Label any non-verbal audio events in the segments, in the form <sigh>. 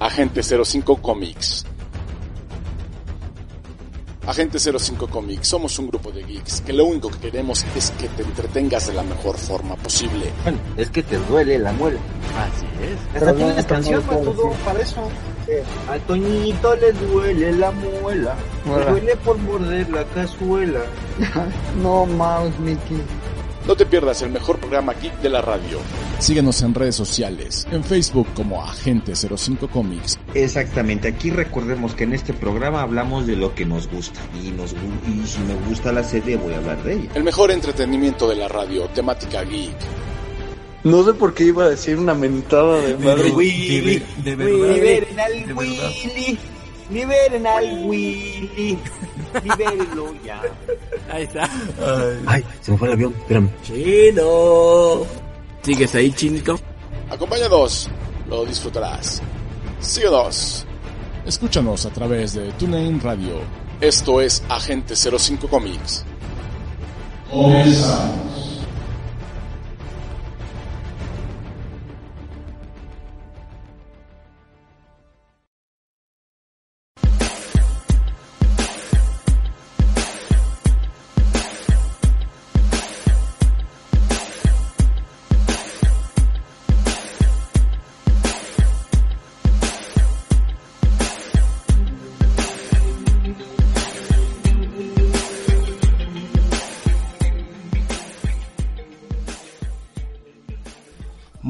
Agente 05 Comics. Agente 05 Comics, somos un grupo de geeks que lo único que queremos es que te entretengas de la mejor forma posible. Bueno, es que te duele la muela. Así es. Hasta tienes canción para todo, para eso. A Toñito le duele la muela. Le duele por morder la cazuela. <laughs> no mames, Mickey. No te pierdas el mejor programa geek de la radio. Síguenos en redes sociales, en Facebook como Agente 05 Comics, Exactamente, aquí recordemos que en este programa hablamos de lo que nos gusta y, nos, gu- y si me gusta la serie voy a hablar de ella. el mejor entretenimiento de la radio, temática geek. No sé por qué iba a decir una mentada de madre. Willy, de De verdad. Liberen al Willy, libérenlo ya. Ahí está. Ay, se me fue el avión, espérame. Chino. ¿Sigues ahí, chinito? Acompáñanos, lo disfrutarás. Síguenos. Escúchanos a través de TuneIn Radio. Esto es Agente 05 Comics. Comenzamos.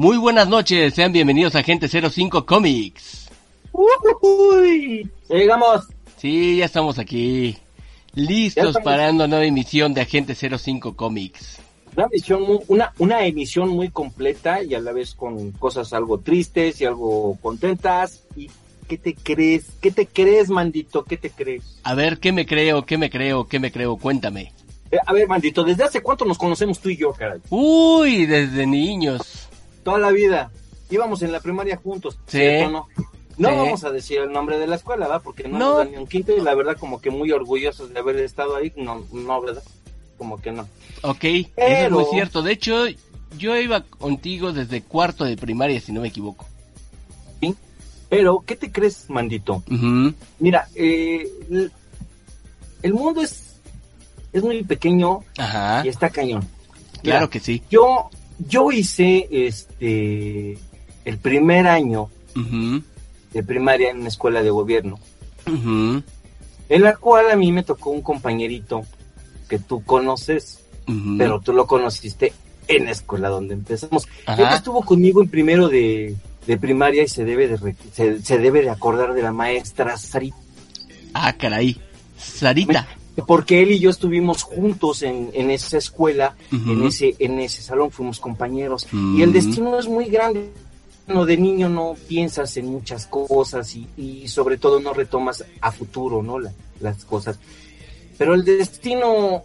Muy buenas noches, sean bienvenidos a Agente 05 Comics. Uy, llegamos. Sí, ya estamos aquí. Listos estamos. para una nueva emisión de Agente 05 Comics. Una emisión, muy, una, una emisión muy completa y a la vez con cosas algo tristes y algo contentas. ¿Y qué te crees? ¿Qué te crees, mandito? ¿Qué te crees? A ver, ¿qué me creo? ¿Qué me creo? ¿Qué me creo? Cuéntame. Eh, a ver, mandito, ¿desde hace cuánto nos conocemos tú y yo, caray? Uy, desde niños. Toda la vida. Íbamos en la primaria juntos. Sí. ¿cierto o no? No Sí. vamos a decir el nombre de la escuela, ¿verdad? Porque no, No. nos dan ni un quinto y la verdad como que muy orgullosos de haber estado ahí. No, no, ¿verdad? Como que no. Ok, eso es muy cierto. De hecho, yo iba contigo desde cuarto de primaria, si no me equivoco. ¿sí? Pero, ¿qué te crees, mandito? Ujú. Mira, eh, el, el mundo es, es muy pequeño Ajá, y está cañón. claro que sí. Yo, yo hice este el primer año de primaria en una escuela de gobierno, en la cual a mí me tocó un compañerito que tú conoces, pero tú lo conociste en la escuela donde empezamos. Él estuvo conmigo en primero de, de primaria y se debe de, se, se debe de acordar de la maestra Sarita. Ah, caray. Sarita. Porque él y yo estuvimos juntos en, en esa escuela, en ese en ese salón fuimos compañeros y el destino es muy grande. No, de niño no piensas en muchas cosas y, y sobre todo no retomas a futuro, ¿no? La- las cosas. Pero el destino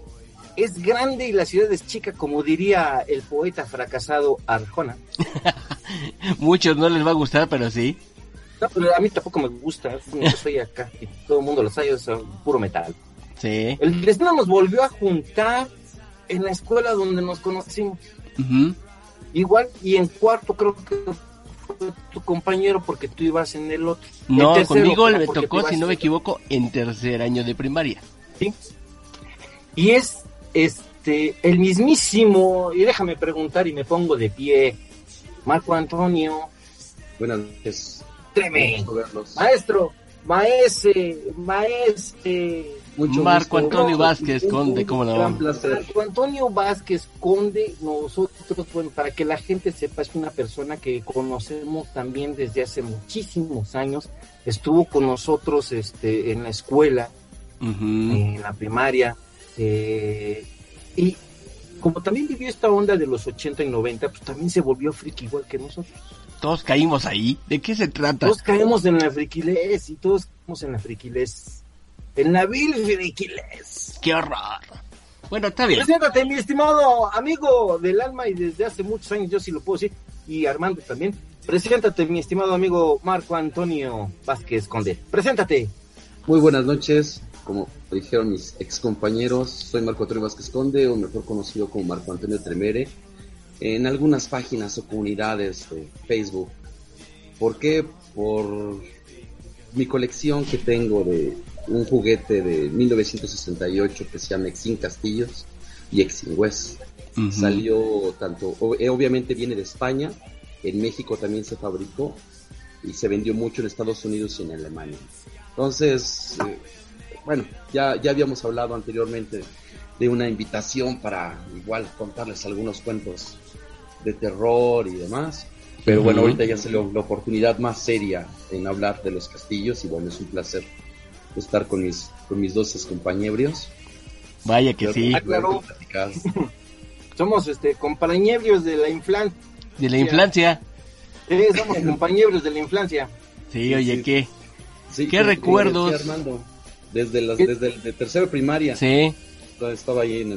es grande y la ciudad es chica, como diría el poeta fracasado Arjona. <laughs> Muchos no les va a gustar, pero sí. No, pero a mí tampoco me gusta, yo soy acá, y todo el mundo lo sabe, soy puro metal. Sí. El destino nos volvió a juntar en la escuela donde nos conocimos. Igual, y en cuarto creo que fue tu compañero porque tú ibas en el otro. No, tercero, conmigo tú tocó, si no me equivoco, en tercer año de primaria. ¿sí? Y es este el mismísimo, y déjame preguntar y me pongo de pie, Marco Antonio, Buenas noches. tremendo, verlos. maestro, maese, maese. Mucho Marco gusto. Antonio Vázquez, conde, cómo no. Gran placer. Marco Antonio Vázquez Conde, nosotros, bueno, para que la gente sepa, es una persona que conocemos también desde hace muchísimos años. Estuvo con nosotros este, en la escuela, en la primaria, eh, y como también vivió esta onda de los 80 y 90, pues también se volvió friki igual que nosotros. Todos caímos ahí. ¿De qué se trata? Todos caemos en la friquilez y todos caemos en la friquilez. En la vil friquilez. ¡Qué horror! Bueno, está bien. Preséntate, mi estimado amigo del alma y desde hace muchos años, yo sí lo puedo decir, y Armando también. Preséntate, mi estimado amigo Marco Antonio Vázquez Conde. Preséntate. Muy buenas noches. Como dijeron mis ex compañeros, soy Marco Antonio Vázquez Conde, o mejor conocido como Marco Antonio Tremere, en algunas páginas o comunidades de Facebook. ¿Por qué? Por mi colección que tengo de un juguete de 1968 que se llama Exin Castillos y Exin West. Salió tanto, eh, obviamente viene de España, en México también se fabricó y se vendió mucho en Estados Unidos y en Alemania. Entonces, eh, bueno, ya, ya habíamos hablado anteriormente de una invitación para igual contarles algunos cuentos de terror y demás. Pero bueno, ahorita ya se la oportunidad más seria en hablar de los castillos y bueno, es un placer estar con mis, con mis dos compañeros. Vaya que sí. Ah, <laughs> somos este <laughs> compañeros de la infancia. De la infancia. Sí, somos compañeros de la infancia. Sí, oye, ¿qué? ¿Qué recuerdos? Desde, las, desde el de tercero primaria. Sí. Estaba ahí en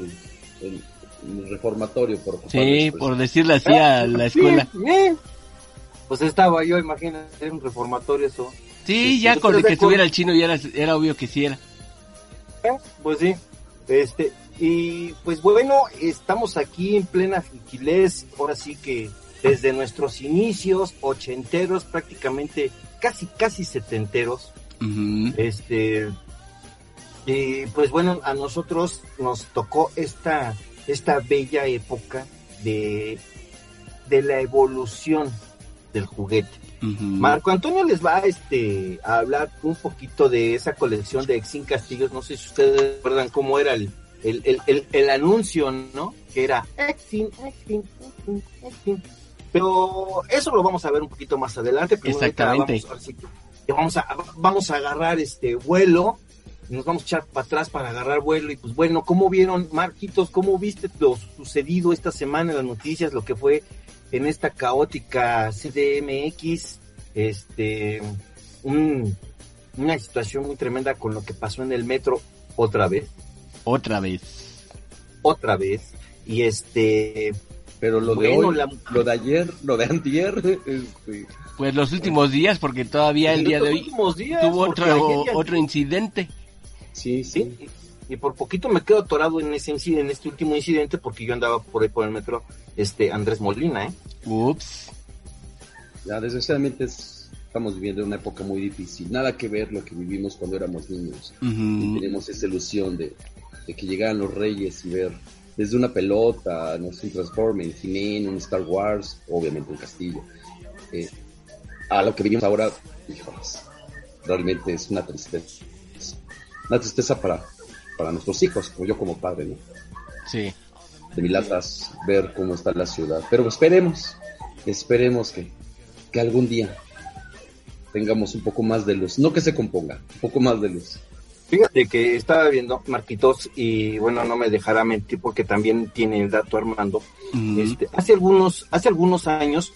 el, reformatorio. Por sí, por decirle así a la escuela. Pues estaba yo, imagínate, un reformatorio eso. Sí, ya con el que estuviera el chino ya era, era obvio que sí era. Eh, pues sí. Este, y pues bueno, estamos aquí en plena Jiquilés, ahora sí que desde nuestros inicios, ochenteros, prácticamente casi, casi setenteros. Este, y pues bueno, a nosotros nos tocó esta, esta bella época de, de la evolución del juguete. Marco Antonio les va este, a hablar un poquito de esa colección de Exin Castillos. No sé si ustedes recuerdan cómo era el, el, el, el, anuncio, ¿no? Que era Exin, Exin, Exin, Exin. Pero eso lo vamos a ver un poquito más adelante. Exactamente. Vamos a, vamos a, agarrar este vuelo, nos vamos a echar para atrás para agarrar vuelo. Y pues bueno, ¿cómo vieron, Marquitos? ¿Cómo viste lo sucedido esta semana en las noticias? Lo que fue en esta caótica CDMX, este, una situación muy tremenda con lo que pasó en el metro otra vez. Otra vez. Otra vez. Y este, pero lo de hoy, lo de ayer, lo de antier, <laughs> este... pues los últimos días, porque todavía el día de hoy tuvo otro, otro incidente. Sí, sí. Y, por poquito me quedo atorado en ese en este último incidente, porque yo andaba por ahí por el metro, este Andrés Molina, ¿eh? Ups. Ya, desgraciadamente estamos viviendo una época muy difícil. Nada que ver lo que vivimos cuando éramos niños. tenemos esa ilusión de, de que llegaran los reyes y ver desde una pelota, no sé, un Transformer, un un Star Wars, obviamente un castillo, eh, a lo que vivimos ahora, hijos, realmente es una tristeza. Una tristeza para, para nuestros hijos, como yo como padre, ¿no? Sí. De milatas, ver cómo está la ciudad. Pero esperemos, esperemos que, que algún día tengamos un poco más de luz. No que se componga, un poco más de luz. Fíjate que estaba viendo Marquitos y bueno, no me dejará mentir porque también tiene el dato Armando. este, hace algunos, hace algunos años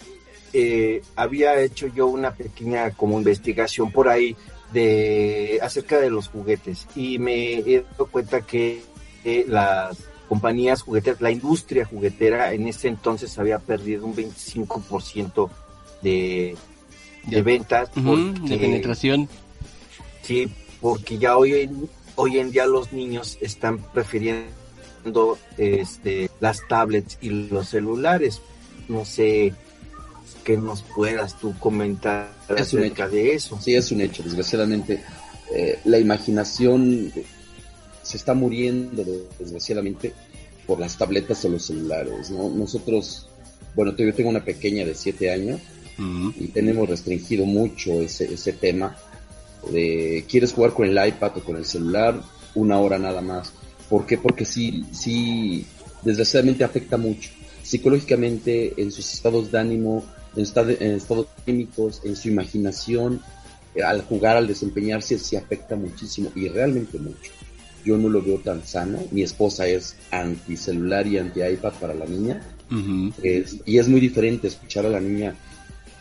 eh, había hecho yo una pequeña como investigación por ahí de acerca de los juguetes y me he dado cuenta que eh, las compañías jugueteras, la industria juguetera en ese entonces había perdido un 25% de, de, ventas. de penetración. Sí, porque ya hoy en, hoy en día los niños están prefiriendo este, las tablets y los celulares. No sé qué nos puedas tú comentar acerca de eso. Sí, es un hecho. Desgraciadamente, eh, la imaginación se está muriendo, desgraciadamente, por las tabletas o los celulares. Nosotros, bueno, yo tengo una pequeña de 7 años y tenemos restringido mucho ese, ese tema de quieres jugar con el iPad o con el celular una hora nada más. ¿Por qué? Porque sí, sí, desgraciadamente afecta mucho. Psicológicamente, en sus estados de ánimo, en, estados químicos, en su imaginación, eh, al jugar, al desempeñarse, sí afecta muchísimo y realmente mucho. Yo no lo veo tan sano. Mi esposa es anti celular y anti iPad para la niña. y es muy diferente escuchar a la niña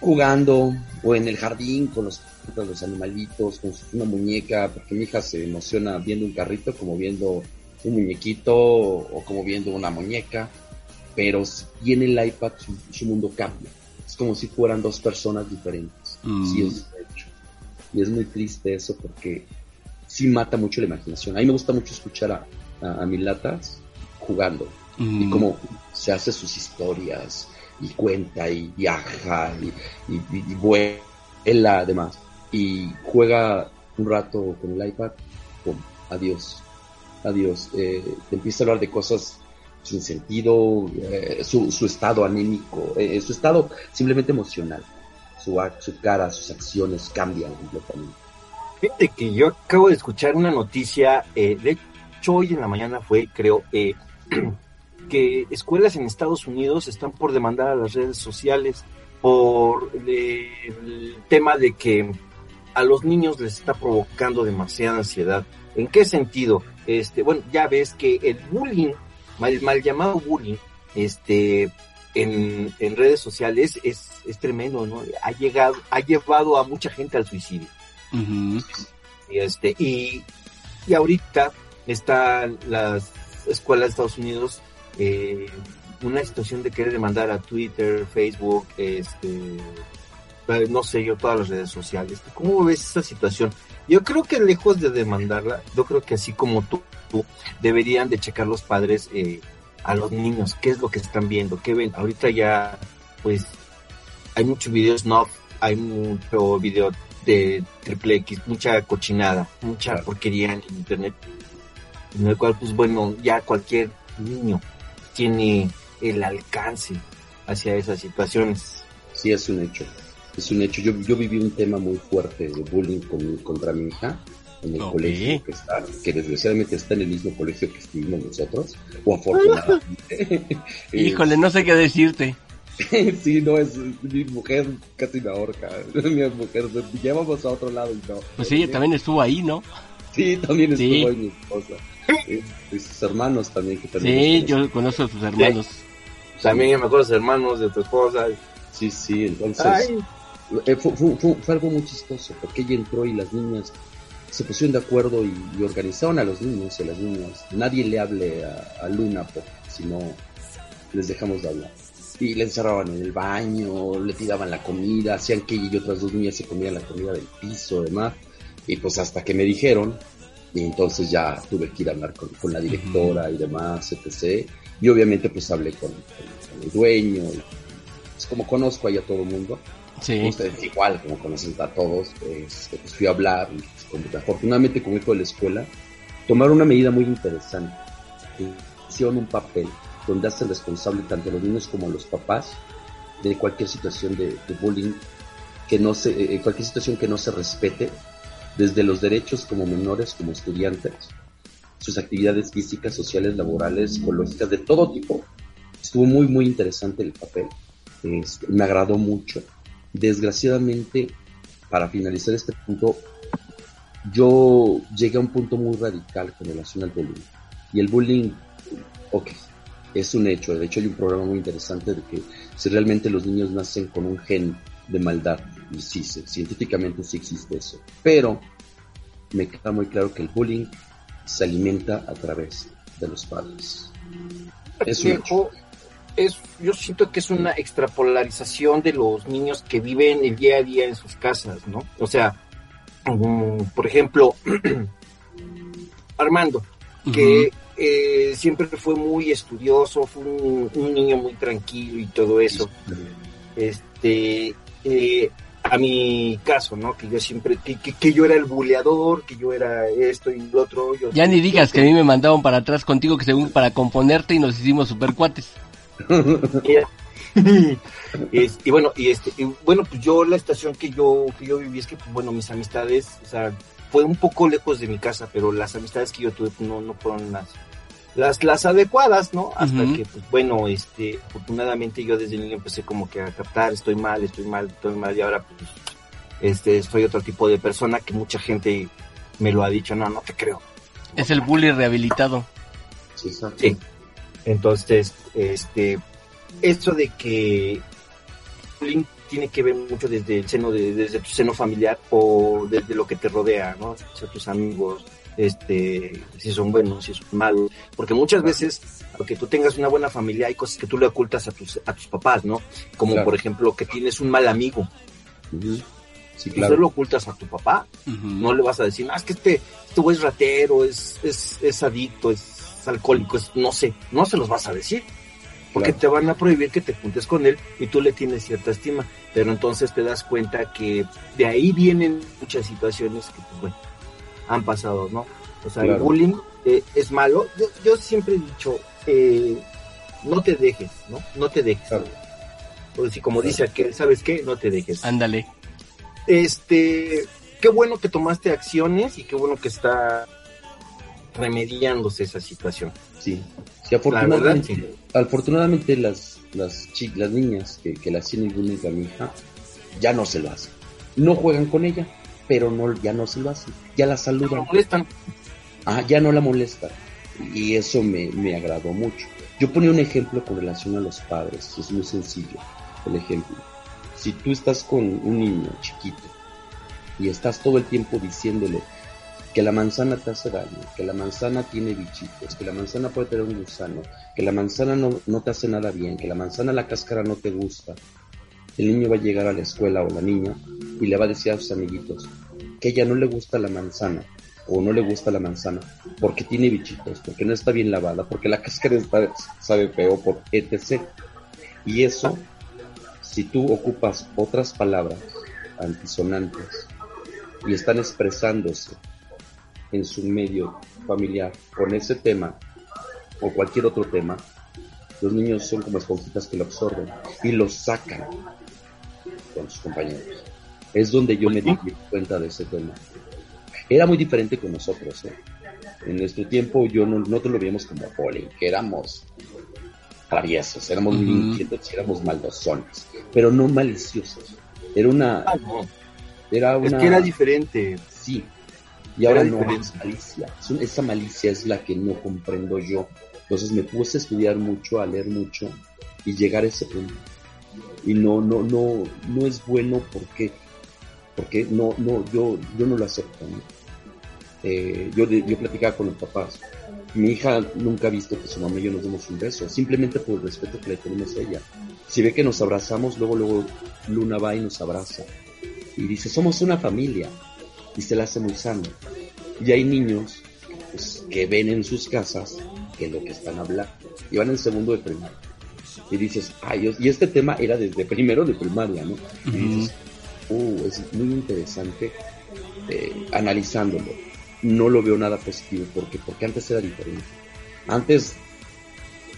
jugando o en el jardín con los, los animalitos, con una muñeca, porque mi hija se emociona viendo un carrito como viendo un muñequito o como viendo una muñeca, pero si tiene el iPad su, mundo cambia. Es como si fueran dos personas diferentes. Mm. es Y es muy triste eso porque sí mata mucho la imaginación. A mí me gusta mucho escuchar a, a, mis latas jugando y mm. cómo se hace sus historias y cuenta y viaja y, y, vuela además. y juega un rato con el iPad, ¡pum! adiós, adiós. Eh, te empieza a hablar de cosas sin sentido, eh, su, su, estado anémico, eh, su estado simplemente emocional, su, su cara, sus acciones cambian completamente. Fíjate que yo acabo de escuchar una noticia, de hecho hoy en la mañana fue, creo, <clears throat> que escuelas en Estados Unidos están por demandar a las redes sociales por el tema de que a los niños les está provocando demasiada ansiedad. ¿En qué sentido? Este, bueno, ya ves que el bullying, mal, mal llamado bullying, este, en, en redes sociales es, es, tremendo, ¿no? Ha llegado, ha llevado a mucha gente al suicidio. Y este, y, y ahorita están las escuelas de Estados Unidos eh, una situación de querer demandar a Twitter, Facebook, este, no sé yo, todas las redes sociales. ¿Cómo ves esa situación? Yo creo que lejos de demandarla, yo creo que así como tú, tú deberían de checar los padres eh, a los niños, qué es lo que están viendo, qué ven. Ahorita ya, pues, hay muchos videos no, hay mucho video de triple X, mucha cochinada, mucha porquería en internet, en el cual, pues bueno, ya cualquier niño tiene el alcance hacia esas situaciones. Sí, es un hecho. Es un hecho. Yo, yo viví un tema muy fuerte de bullying contra mi hija en el colegio que está, que desgraciadamente está en el mismo colegio que estuvimos nosotros, o afortunadamente. <laughs> Híjole, no sé qué decirte. <laughs> sí, no, es mi mujer casi me ahorca. <laughs> mi mujer, llevamos a otro lado y no. Pues ella también estuvo ahí, ¿no? Sí, también estuvo ahí mi esposa. y sus hermanos también. Que también sí, yo conozco a sus hermanos. También me acuerdo de sus hermanos, de tu esposa. Sí, sí, entonces eh, fue, fue, algo muy chistoso, porque ella entró y las niñas se pusieron de acuerdo y, organizaron a los niños y a las niñas. Nadie le hable a, Luna, porque si no les dejamos de hablar. Y le encerraban en el baño, le tiraban la comida, hacían que ella y otras dos niñas se comían la comida del piso, demás. Y pues hasta que me dijeron, y entonces ya tuve que ir a hablar con, la directora y demás, etc. Y obviamente pues hablé con, el dueño, pues como conozco ahí a todo el mundo, ustedes igual, como conocen a todos, pues, fui a hablar, pues, afortunadamente con hijo de la escuela, tomaron una medida muy interesante, hicieron un papel donde hacen responsable tanto a los niños como a los papás de cualquier situación de, bullying, que no se, eh, cualquier situación que no se respete desde los derechos como menores, como estudiantes, sus actividades físicas, sociales, laborales, psicológicas, de todo tipo. Estuvo muy, muy interesante el papel. Me agradó mucho. Desgraciadamente, para finalizar este punto, yo llegué a un punto muy radical con relación al bullying. Y el bullying, ok, es un hecho. De hecho, hay un programa muy interesante de que si realmente los niños nacen con un gen de maldad. Y sí, científicamente sí existe eso. Pero me queda muy claro que el bullying se alimenta a través de los padres. Es es, yo siento que es una extrapolarización de los niños que viven el día a día en sus casas, ¿no? O sea, mm, por ejemplo, <clears throat> Armando, que eh, siempre fue muy estudioso, fue un, un, niño muy tranquilo y todo eso. Este, eh, a mi caso, ¿no? Que yo siempre, que, que, yo era el buleador, que yo era esto y lo otro. ya ni digas que a mí me mandaban para atrás contigo, que según para componerte y nos hicimos super cuates. <laughs> y bueno, y este, bueno, pues yo la estación que yo, que yo viví es que, pues, bueno, mis amistades, o sea, fue un poco lejos de mi casa, pero las amistades que yo tuve pues, no, no fueron las, las, las adecuadas, ¿no? Hasta que, pues bueno, este, afortunadamente yo desde niño empecé como que a captar, estoy mal, estoy mal, estoy mal, y ahora, pues, este, soy otro tipo de persona que mucha gente me lo ha dicho, no, no te creo. Es el bully rehabilitado. Sí. Entonces, este, esto de que bullying tiene que ver mucho desde el seno, de, desde tu seno familiar o desde lo que te rodea, ¿no? O tus amigos, este, si son buenos, si son malos, porque muchas veces, aunque tú tengas una buena familia, hay cosas que tú le ocultas a tus, a tus papás, ¿no? Como por ejemplo que tienes un mal amigo. Si tú lo ocultas a tu papá, no le vas a decir, ah, es que este, este güey es ratero, es, es, es adicto, es alcohólico, es, no sé, no se los vas a decir. porque te van a prohibir que te juntes con él y tú le tienes cierta estima, pero entonces te das cuenta que de ahí vienen muchas situaciones que pues, bueno, han pasado, ¿no? O sea, el bullying eh, es malo. Yo, yo, siempre he dicho, eh, no te dejes, ¿no? No te dejes. O si como dice aquel, ¿sabes qué? No te dejes. Ándale. Este, qué bueno que tomaste acciones y qué bueno que está remediándose esa situación. Sí, sí afortunadamente, afortunadamente las, las, las niñas que, que la hacen el bullying a mi hija ya no se lo hacen. No juegan con ella, pero no, ya no se lo hacen. Ya la saludan. No molestan. Ah, ya no la molesta. Y eso me, me agradó mucho. Yo ponía un ejemplo con relación a los padres. Es muy sencillo el ejemplo. Si tú estás con un niño chiquito y estás todo el tiempo diciéndole que la manzana te hace daño, que la manzana tiene bichitos, que la manzana puede tener un gusano, que la manzana no, no te hace nada bien, que la manzana la cáscara no te gusta, el niño va a llegar a la escuela o la niña y le va a decir a sus amiguitos que ella no le gusta la manzana o no le gusta la manzana porque tiene bichitos, porque no está bien lavada, porque la cáscara sabe feo, por etc. Y eso, si tú ocupas otras palabras antisonantes y están expresándose en su medio familiar con ese tema o cualquier otro tema, los niños son como esponjitas que lo absorben y lo sacan con sus compañeros. Es donde yo me di cuenta de ese tema. Era muy diferente con nosotros. ¿eh? En nuestro tiempo yo no, no te lo veíamos como poli, que éramos traviesos, éramos uh éramos maldosones, pero no maliciosos. Era una... Ah, era una... Es que era diferente. Sí, y ahora no es malicia. Esa malicia es la que no comprendo yo. Entonces me puse a estudiar mucho, a leer mucho y llegar a ese punto. Y no, no, no, no es bueno porque, porque no, no, yo, yo no lo acepto. Eh, yo, yo platicaba con los papás. Mi hija nunca ha visto que su mamá y yo nos demos un beso, simplemente por el respeto que le tenemos a ella. Si ve que nos abrazamos, luego, luego Luna va y nos abraza. Y dice, somos una familia y se la hace muy sano. Y hay niños pues, que ven en sus casas que lo que están hablando. Y van en segundo de primaria. Y dices, ay, y este tema era desde primero de primaria, ¿no? Y dices, uh, es muy interesante eh, analizándolo. No lo veo nada positivo, porque porque antes era diferente. Antes,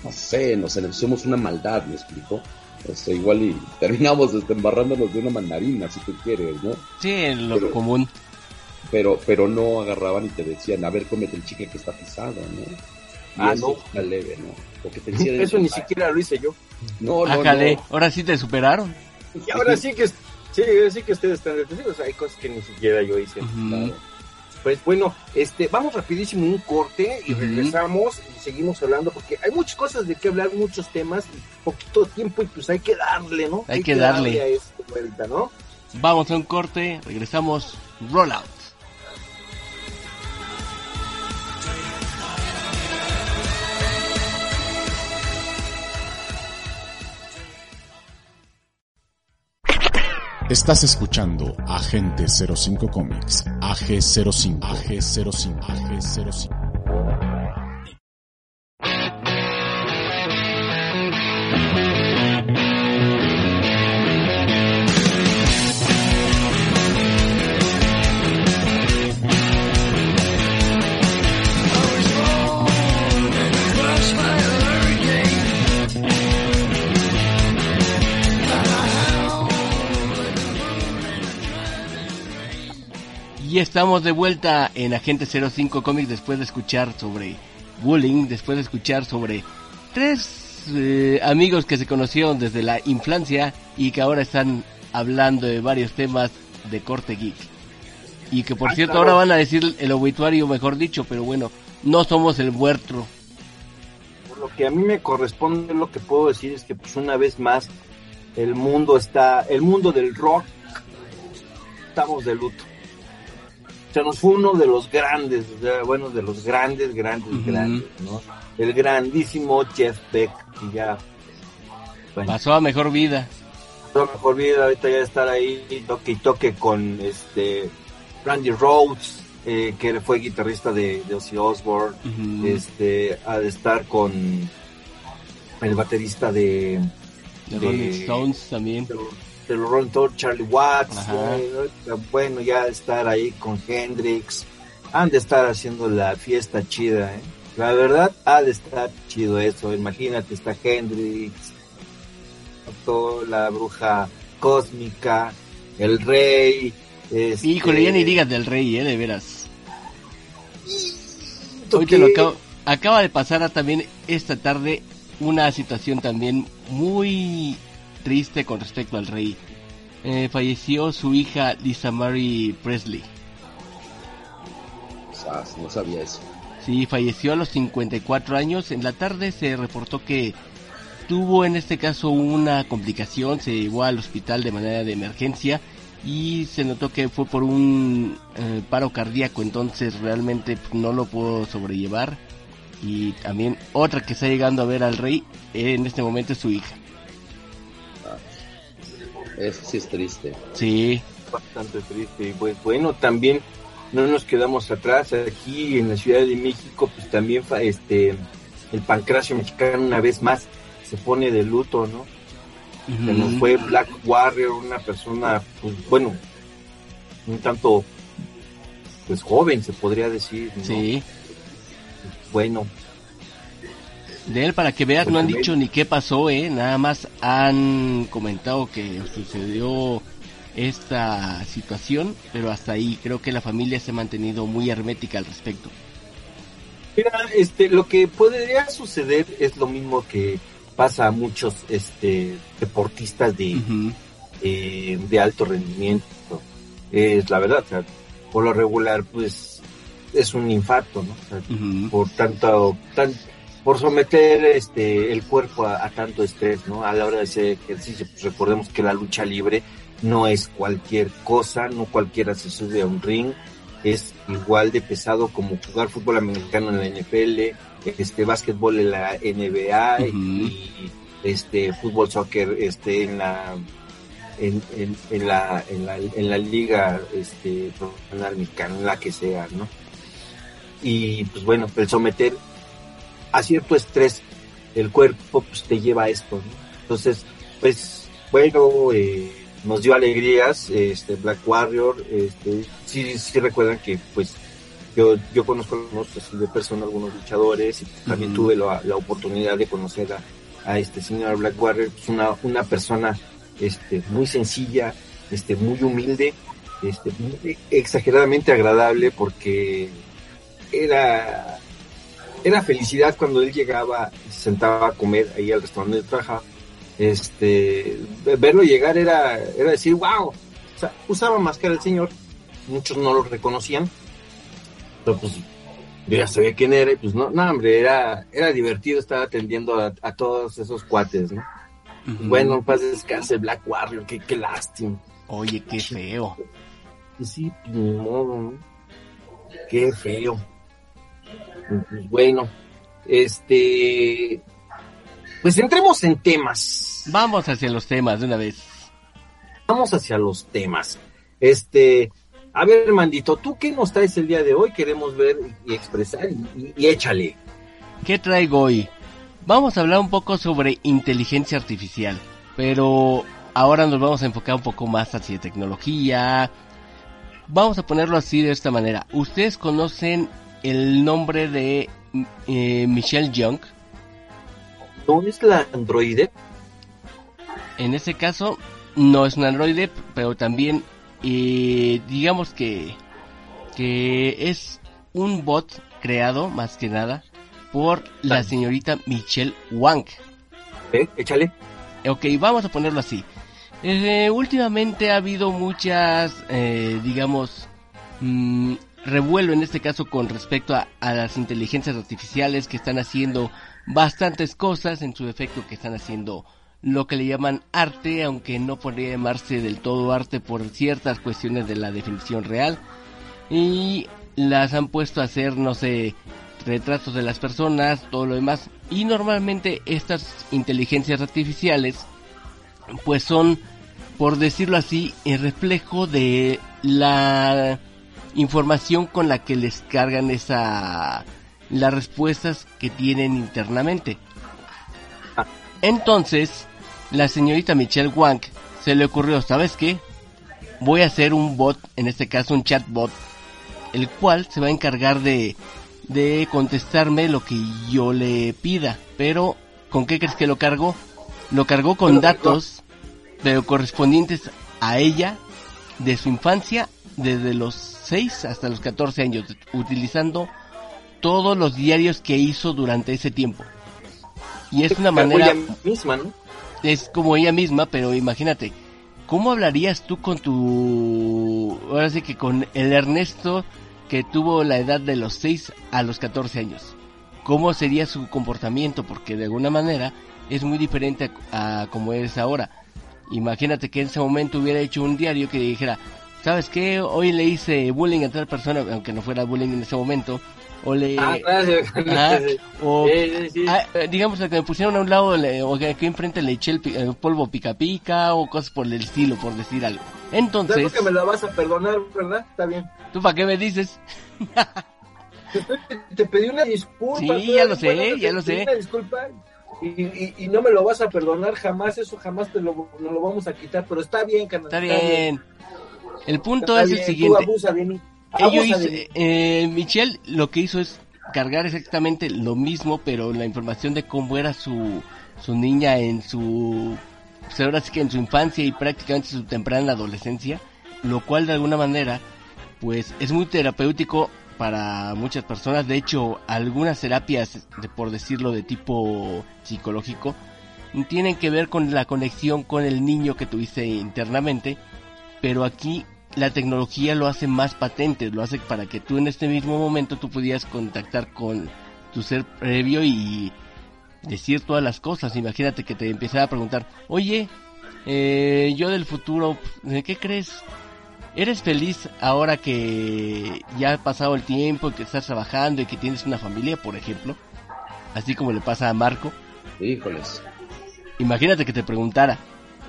no sé, nos hacemos una maldad, me explico. O sea, igual y <laughs> terminamos este, embarrándonos de una mandarina, si tú quieres, ¿no? Sí, en lo común pero pero no agarraban y te decían, a ver, cómete el chicle que está pisado, ¿no? ah, eso no. leve, ¿no? Porque te decían, eso ni siquiera lo hice yo. No, no, no. ahora sí te superaron. Y ahora sí que sí, sí que ustedes están detenidos, hay cosas que ni siquiera yo hice. Pues bueno, este, vamos rapidísimo un corte y regresamos y seguimos hablando porque hay muchas cosas de qué hablar, muchos temas y poquito tiempo y pues hay que darle, ¿no? Hay, que, darle. a esto ¿no? Vamos a un corte, regresamos, roll out. Estás escuchando Agente 05 Comics, AG05, AG05, AG05. Y estamos de vuelta en Agente 05 Comics después de escuchar sobre bullying, después de escuchar sobre tres eh, amigos que se conocieron desde la infancia y que ahora están hablando de varios temas de corte geek. Y que por cierto ahora van a decir el obituario, mejor dicho, pero bueno, no somos el muerto. Por lo que a mí me corresponde, lo que puedo decir es que pues una vez más el mundo está, el mundo del rock, estamos de luto se nos fue uno de los grandes, bueno, de los grandes, grandes, grandes, ¿no? El grandísimo Jeff Beck, que ya... Pasó a mejor vida. Pasó a mejor vida, ahorita ya estar ahí toque y toque con este Randy Rhodes, eh, que fue guitarrista de, de Ozzy Osbourne, este, ha de estar con el baterista de, de, Rolling Stones también. De, los Rolling Stones, Charlie Watts. bueno, ya estar ahí con Hendrix. Han de estar haciendo la fiesta chida, ¿eh? La verdad, ha de estar chido eso. Imagínate, está Hendrix, la bruja cósmica, el rey. Este... Híjole, ya ni digas del rey, ¿eh? De veras. Hoy te lo acabo, acaba de pasar también esta tarde una situación también muy triste con respecto al rey. Eh, falleció su hija Lisa Mary Presley. no sabía eso. Sí, falleció a los 54 años. En la tarde se reportó que tuvo en este caso una complicación, se llevó al hospital de manera de emergencia y se notó que fue por un eh, paro cardíaco, entonces realmente no lo pudo sobrellevar. Y también otra que está llegando a ver al rey en este momento es su hija. Eso sí es triste. Sí. Bastante triste. Y pues bueno, también no nos quedamos atrás. Aquí en la Ciudad de México, pues también este el pancracio mexicano una vez más se pone de luto, ¿no? nos fue Black Warrior, una persona, pues bueno, un tanto, pues joven, se podría decir. ¿no? Sí. Bueno. De él, para que veas, no han dicho ni qué pasó, ¿eh? Nada más han comentado que sucedió esta situación, pero hasta ahí creo que la familia se ha mantenido muy hermética al respecto. Mira, este, lo que podría suceder es lo mismo que pasa a muchos este, deportistas de, eh, de alto rendimiento. Es la verdad, por lo regular, pues es un infarto, ¿no? Por tanto, tan, por someter este el cuerpo a, tanto estrés, ¿no? A la hora de hacer ejercicio, pues recordemos que la lucha libre no es cualquier cosa, no cualquiera se sube a un ring, es igual de pesado como jugar fútbol americano en la NFL, este básquetbol en la NBA y este fútbol soccer este en la en, en, la, en, la, en la liga este profesional mexicana, en la que sea, ¿no? Y pues bueno, el someter a cierto estrés el cuerpo pues te lleva a esto, ¿no? Entonces, pues bueno, eh, nos dio alegrías, este Black Warrior, este, sí, sí recuerdan que pues yo, yo conozco algunos de persona, algunos luchadores, y también tuve la, oportunidad de conocer a, a, este señor Black Warrior, pues una, una persona este, muy sencilla, este, muy humilde, este, exageradamente agradable porque era, era felicidad cuando él llegaba y se sentaba a comer ahí al restaurante donde trabajaba este, verlo llegar era, era decir, wow, o sea, usaba máscara el señor, muchos no lo reconocían, pero pues yo ya sabía quién era y pues no, no hombre, era, era divertido estar atendiendo a, todos esos cuates, ¿no? Bueno, pues descanse Black Warrior, qué, qué lástima. Oye, qué feo. Pues sí, pues, modo, Qué feo. Pues bueno, este, pues entremos en temas. Vamos hacia los temas de una vez. Vamos hacia los temas. Este, a ver, Mandito, ¿tú qué nos traes el día de hoy? Queremos ver y expresar y, échale. ¿Qué traigo hoy? Vamos a hablar un poco sobre inteligencia artificial, pero ahora nos vamos a enfocar un poco más hacia tecnología. Vamos a ponerlo así de esta manera. ¿Ustedes conocen el nombre de eh, Michelle Young? ¿No es la androide? En ese caso, no es un androide, pero también eh, digamos que, que es un bot creado, más que nada, por la señorita Michelle Wang. ¿Eh? Échale. Ok, vamos a ponerlo así. Eh, últimamente ha habido muchas, eh, digamos, mm, revuelo en este caso con respecto a, a, las inteligencias artificiales que están haciendo bastantes cosas, en su efecto que están haciendo lo que le llaman arte, aunque no podría llamarse del todo arte por ciertas cuestiones de la definición real. Y las han puesto a hacer, no sé, retratos de las personas, todo lo demás. Y normalmente estas inteligencias artificiales, pues son, por decirlo así, el reflejo de la información con la que les cargan esa las respuestas que tienen internamente. Entonces, la señorita Michelle Wang se le ocurrió, ¿sabes qué? Voy a hacer un bot, en este caso un chatbot, el cual se va a encargar de, de contestarme lo que yo le pida. Pero, ¿con qué crees que lo cargó? Lo cargó con datos, pero correspondientes a ella, de su infancia, desde los 6 hasta los 14 años, utilizando todos los diarios que hizo durante ese tiempo. Y es una manera... Ella misma, ¿no? Es como ella misma, pero imagínate, ¿cómo hablarías tú con tu... Ahora sí que con el Ernesto que tuvo la edad de los 6 a los 14 años? ¿Cómo sería su comportamiento? Porque de alguna manera es muy diferente a, a como eres ahora. Imagínate que en ese momento hubiera hecho un diario que dijera, ¿sabes qué? Hoy le hice bullying a tal persona, aunque no fuera bullying en ese momento, o le Ah, gracias. Ajá, o Sí, sí, sí. ah, eh, digamos que me pusieron a un lado le- o que aquí enfrente le eché el, el polvo pica pica o cosas por el estilo por decir algo entonces Creo que me la vas a perdonar, ¿verdad? Está bien. tú para qué me dices <laughs> Te pedí una disculpa. Sí, tú ya lo sé, bueno, ya te lo sé. Una disculpa y, y, y no me lo vas a perdonar jamás, eso jamás te lo, no lo vamos a quitar, pero está bien, carnal. está bien el punto es el siguiente abusa de mí. Ello Abusa hizo- de mí. eh, Michelle lo que hizo es cargar exactamente lo mismo, pero la información de cómo era su, su niña en su, pues ahora sí que en su infancia y prácticamente su temprana adolescencia, lo cual de alguna manera, pues es muy terapéutico para muchas personas. De hecho, algunas terapias, de, por decirlo de tipo psicológico, tienen que ver con la conexión con el niño que tuviste internamente, pero aquí la tecnología lo hace más patente, lo hace para que tú en este mismo momento tú pudieras contactar con tu ser previo y decir todas las cosas. Imagínate que te empezara a preguntar, oye, eh, yo del futuro, ¿de qué crees? ¿Eres feliz ahora que ya ha pasado el tiempo y que estás trabajando y que tienes una familia, por ejemplo? Así como le pasa a Marco. Híjoles. Imagínate que te preguntara.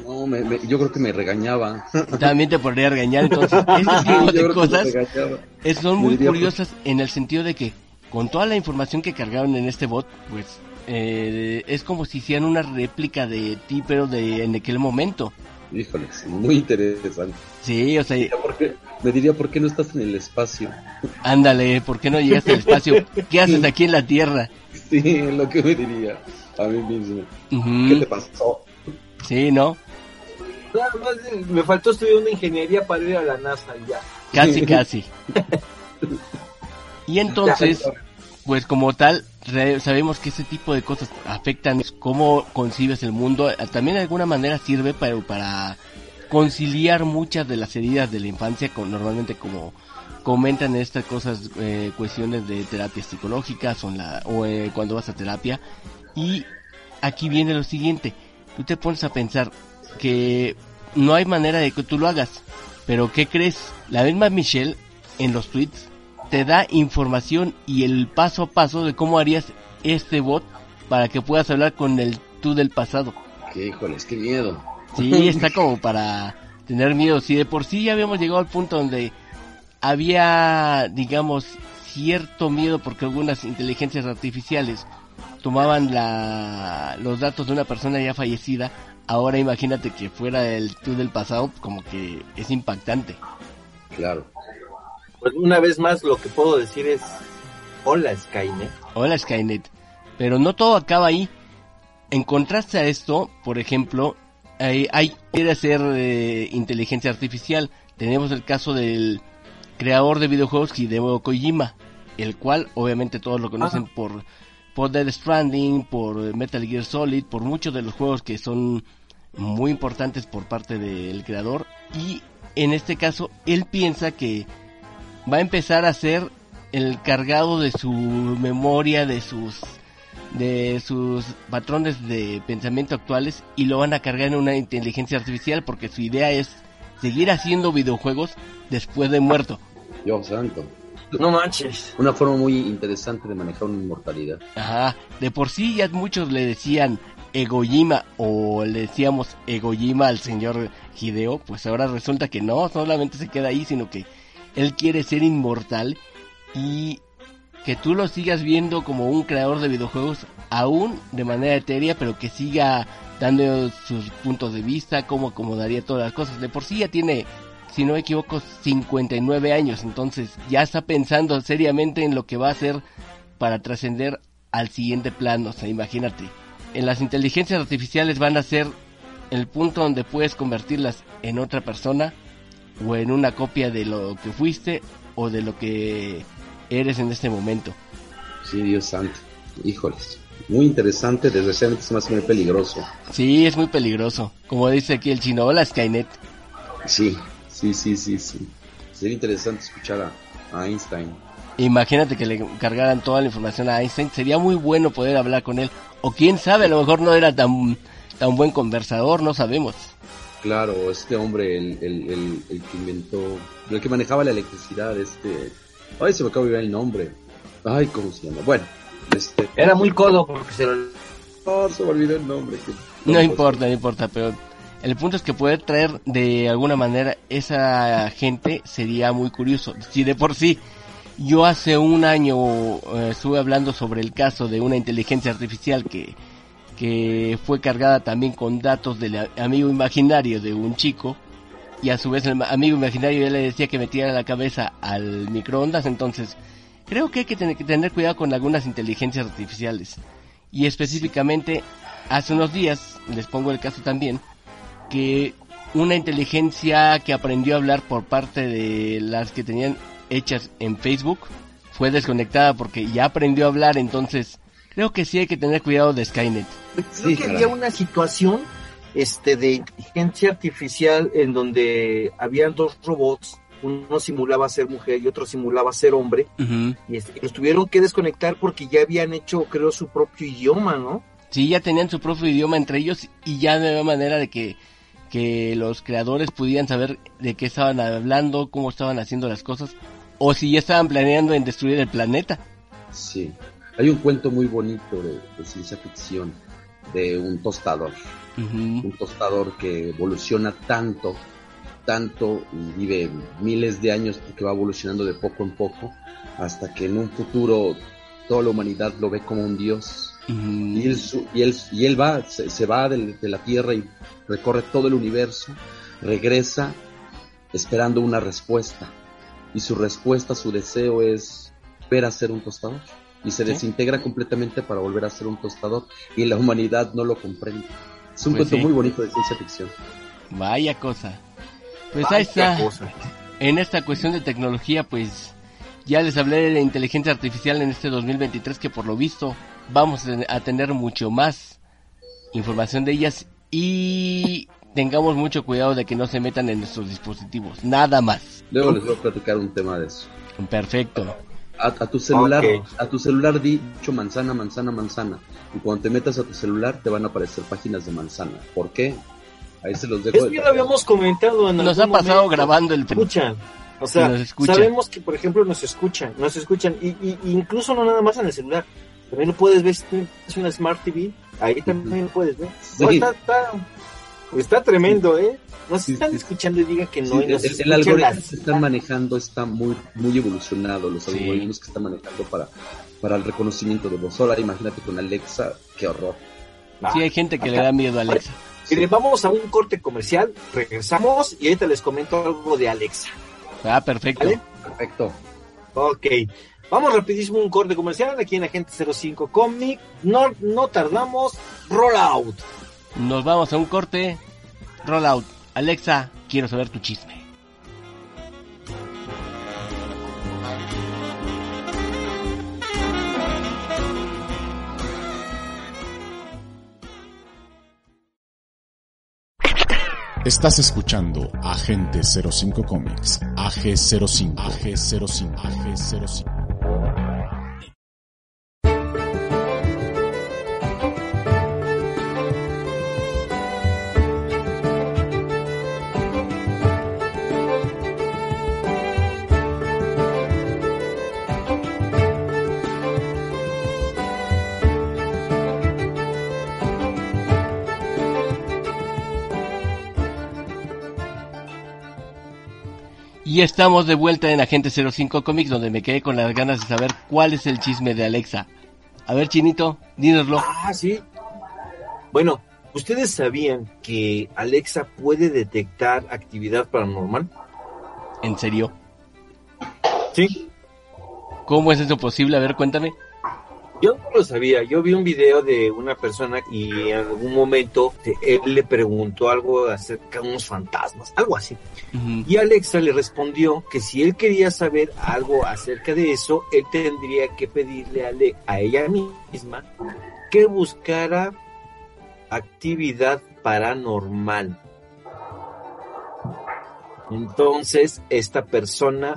No, me- me- yo creo que me regañaba. <laughs> También te podría regañar. Entonces, <laughs> este tipo de cosas son muy diría, curiosas en el sentido de que con toda la información que cargaron en este bot, pues eh, es como si hicieran una réplica de ti, pero de en aquel momento. Híjoles, muy interesante. Sí, o sea, ¿Por qué? Me diría, ¿por qué no estás en el espacio? ándale, ¿por qué no llegaste al espacio? ¿Qué haces aquí en la Tierra? Sí, es lo que me diría a mí mismo. ¿Qué te pasó? Sí, ¿no? Nada más eh, me faltó estudiar una ingeniería para ir a la NASA y ya. Casi, casi. <laughs> Y entonces, pues como tal, sabemos que ese tipo de cosas afectan cómo concibes el mundo. También de alguna manera sirve para, para conciliar muchas de las heridas de la infancia, con, normalmente como comentan estas cosas, eh, cuestiones de terapias psicológicas o, la, o eh, cuando vas a terapia. Y aquí viene lo siguiente, tú te pones a pensar que no hay manera de que tú lo hagas, pero ¿qué crees? La misma Michelle en los tweets te da información y el paso a paso de cómo harías este bot para que puedas hablar con el tú del pasado. Qué híjoles, qué miedo. Sí, está como para tener miedo. Si de por sí ya habíamos llegado al punto donde había, digamos, cierto miedo porque algunas inteligencias artificiales tomaban la, los datos de una persona ya fallecida, ahora imagínate que fuera el tú del pasado, como que es impactante. Claro. Pues una vez más lo que puedo decir es, hola Skynet. Hola Skynet. Pero no todo acaba ahí. En contraste a esto, por ejemplo, hay, hay quiere ser eh, inteligencia artificial. Tenemos el caso del creador de videojuegos Hideo Kojima, el cual obviamente todos lo conocen por por Dead Stranding, por Metal Gear Solid, por muchos de los juegos que son muy importantes por parte del creador y en este caso él piensa que va a empezar a ser el cargado de su memoria, de sus de sus patrones de pensamiento actuales y lo van a cargar en una inteligencia artificial porque su idea es seguir haciendo videojuegos después de muerto. Dios santo. No manches. Una forma muy interesante de manejar una inmortalidad. Ajá, de por sí ya muchos le decían Egoyima o le decíamos Egoyima al señor Hideo, pues ahora resulta que no, solamente se queda ahí, sino que él quiere ser inmortal y que tú lo sigas viendo como un creador de videojuegos aún de manera etérea, pero que siga dando sus puntos de vista, cómo acomodaría todas las cosas. De por sí ya tiene, si no me equivoco, 59 años, entonces ya está pensando seriamente en lo que va a hacer para trascender al siguiente plano, o sea, imagínate. En las inteligencias artificiales van a ser el punto donde puedes convertirlas en otra persona o en una copia de lo que fuiste o de lo que eres en este momento. Sí, Dios santo. Híjoles. Muy interesante, desgraciadamente es más muy peligroso. Sí, es muy peligroso. Como dice aquí el chino, hola Skynet. Sí, sí, sí, sí, sí. Sería interesante escuchar a, a Einstein. Imagínate que le cargaran toda la información a Einstein. Sería muy bueno poder hablar con él. O quién sabe, a lo mejor no era tan, tan buen conversador, no sabemos. Claro, este hombre, el, el, el, el que inventó, el que manejaba la electricidad, este... Ay, se me acaba de olvidar el nombre. Ay, ¿cómo se llama? Bueno, este... Era muy codo porque se lo... No, se me olvidó el nombre. que- No importa, no importa, pero el punto es que poder traer de alguna manera esa gente sería muy curioso. Si de por sí yo hace un año eh, estuve hablando sobre el caso de una inteligencia artificial que, que fue cargada también con datos del amigo imaginario de un chico y a su vez el amigo imaginario ya le decía que metiera la cabeza al microondas, entonces creo que hay que tener, que tener cuidado con algunas inteligencias artificiales. Y específicamente, hace unos días, les pongo el caso también, que una inteligencia que aprendió a hablar por parte de las que tenían hechas en Facebook fue desconectada porque ya aprendió a hablar, entonces creo que sí hay que tener cuidado de Skynet. Creo Sí, que caray. había una situación este de inteligencia artificial en donde habían dos robots, uno simulaba ser mujer y otro simulaba ser hombre, Ujú. y este, los tuvieron que desconectar porque ya habían hecho, creo, su propio idioma, ¿no? Sí, ya tenían su propio idioma entre ellos y ya no había manera de que, que los creadores pudieran saber de qué estaban hablando, cómo estaban haciendo las cosas, o si ya estaban planeando en destruir el planeta. Sí. Hay un cuento muy bonito de, de ciencia ficción de un tostador. Un tostador que evoluciona tanto, tanto y vive miles de años porque va evolucionando de poco en poco hasta que en un futuro toda la humanidad lo ve como un dios. Y él, y él, y él va, se, se va del- de, la Tierra y recorre todo el universo, regresa esperando una respuesta. Y su respuesta, su deseo es ver a ser un tostador. Y se desintegra completamente para volver a ser un tostador. Y la humanidad no lo comprende. Es un Pues cuento sí. muy bonito de ciencia ficción. Vaya cosa. Pues Vaya ahí está. cosa. En esta cuestión de tecnología, pues ya les hablé de la inteligencia artificial en este 2023 que por lo visto vamos a tener mucho más información de ellas y tengamos mucho cuidado de que no se metan en nuestros dispositivos. Nada más. Luego les voy a platicar un tema de eso. Perfecto. A, a tu celular, a tu celular di dicho manzana, manzana, manzana. Y cuando te metas a tu celular te van a aparecer páginas de manzana. ¿Por qué? Ahí se los dejo. De ya lo habíamos comentado en Nos ha pasado momento. grabando el escuchan. O sea, Nos escuchan. sabemos que, por ejemplo, nos escuchan, nos escuchan, y, y- incluso no nada más en el celular. También lo puedes ver si es una Smart TV, ahí también lo puedes ver. No, Sí. está, está, está tremendo, ¿eh? Nos Sí, están escuchando y digan que no, Sí, y nos el, algoritmo las- que están manejando está muy muy evolucionado, los Sí. algoritmos que están manejando para, para el reconocimiento de voz. Ahora imagínate con Alexa, qué horror. Sí, hay gente que le da miedo a Alexa. Mire, vamos a un corte comercial, regresamos y ahorita les comento algo de Alexa. Ah, perfecto. ¿Vale? Perfecto. Ok, vamos rapidísimo a un corte comercial aquí en Agente 05 Comic. No, no tardamos, roll out. Nos vamos a un corte. Rollout. Alexa, quiero saber tu chisme. Estás escuchando Agente 05 Comics, AG05, AG05, AG05. Y estamos de vuelta en Agente 05 Comics, donde me quedé con las ganas de saber cuál es el chisme de Alexa. A ver, Chinito, dínoslo. Ah, sí. Bueno, ¿ustedes sabían que Alexa puede detectar actividad paranormal? ¿En serio? Sí. ¿Cómo es eso posible? A ver, cuéntame. Yo no lo sabía, yo vi un video de una persona y en algún momento él le preguntó algo acerca de unos fantasmas, algo así. Y Alexa le respondió que si él quería saber algo acerca de eso, él tendría que pedirle a, a ella misma que buscara actividad paranormal. Entonces, esta persona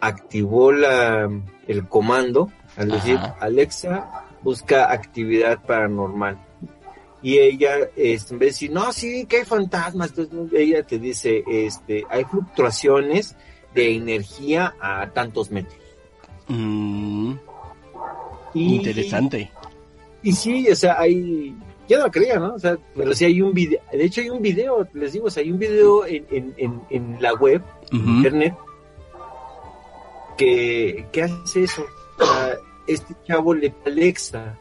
activó la, el comando al decir Alexa busca actividad paranormal. Y ella, este, en vez de decir, no, sí, que hay fantasmas, entonces ella te dice, este, hay fluctuaciones de energía a tantos metros. Mm. interesante. Y sí, o sea, hay, ya no creía, ¿no? O sea, pero sí hay un video, de hecho hay un video, les digo, o sea, hay un video en, en, en, la web, internet, que, que hace eso. O sea, este chavo le Alexa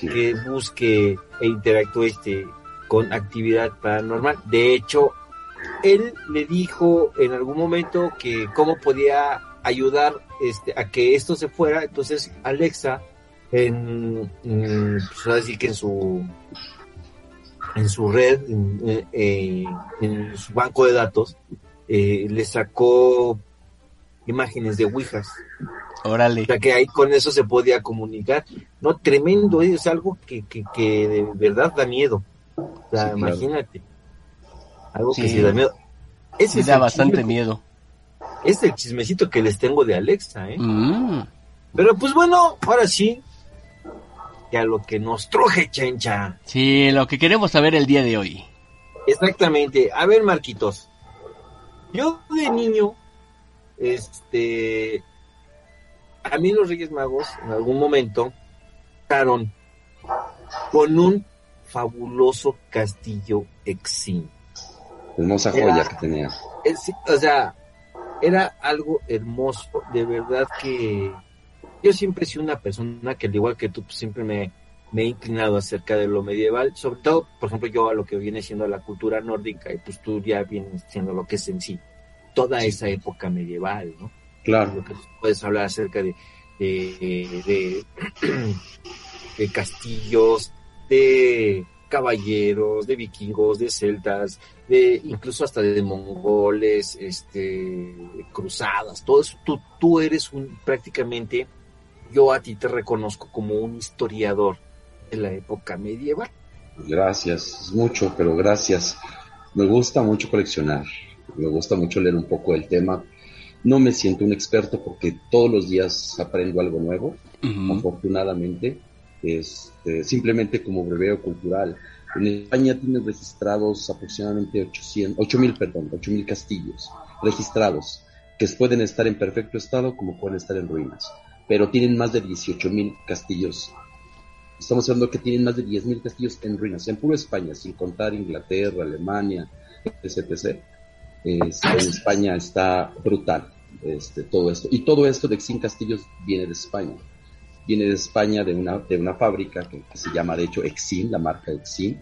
que busque e interactúe este, con actividad paranormal. De hecho, él le dijo en algún momento que cómo podía ayudar este, a que esto se fuera. Entonces, Alexa, en, pues, que en su en su red, en, su banco de datos, eh, le sacó imágenes de Ouijas. Órale. O sea, que ahí con eso se podía comunicar. No, tremendo, ¿eh? es algo que, que, que de verdad da miedo. O sea, imagínate. Algo que sí da miedo. Ese da bastante miedo. Es el chismecito que les tengo de Alexa, ¿eh? Mm. Pero pues bueno, ahora sí. Que a lo que nos truje, chencha. Sí, lo que queremos saber el día de hoy. Exactamente. A ver, Marquitos. Yo de niño, este, a mí los Reyes Magos en algún momento estaron con un fabuloso castillo Exim. Hermosa joya que tenía. o sea, era algo hermoso, de verdad que yo siempre he sido una persona que al igual que tú pues, siempre me, me, he inclinado acerca de lo medieval, sobre todo, por ejemplo, yo a lo que viene siendo la cultura nórdica y pues tú ya vienes siendo lo que es en sí, toda esa época medieval, ¿no? Claro. que puedes hablar acerca de, de, <clears throat> de, castillos, de caballeros, de vikingos, de celtas, de incluso hasta de mongoles, este, cruzadas, todo eso. Tú, tú eres un prácticamente, yo a ti te reconozco como un historiador de la época medieval. Gracias, es mucho, pero gracias. Me gusta mucho coleccionar, me gusta mucho leer un poco del tema no me siento un experto porque todos los días aprendo algo nuevo, afortunadamente, este, simplemente como breveo cultural. En España tienen registrados aproximadamente 800, mil, perdón, 8 mil castillos registrados, que pueden estar en perfecto estado como pueden estar en ruinas, pero tienen más de 18 mil castillos. Estamos hablando que tienen más de 10 mil castillos en ruinas, en puro España, sin contar Inglaterra, Alemania, etc. Este, en España está brutal este, todo esto. Y todo esto de Exin Castillos viene de España. Viene de España de una, de una fábrica que, se llama, de hecho, Exin, la marca Exin.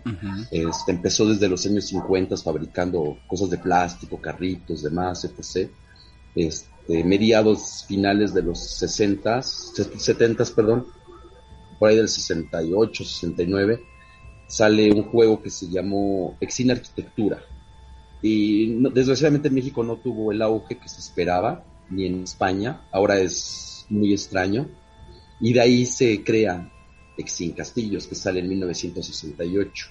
este, empezó desde los años 50 fabricando cosas de plástico, carritos, demás, etc. Este, mediados finales de los 60, 70, perdón, por ahí del 68, 69, sale un juego que se llamó Exin Arquitectura y desgraciadamente México no tuvo el auge que se esperaba, ni en España, ahora es muy extraño, y de ahí se crea Exin Castillos, que sale en 1968,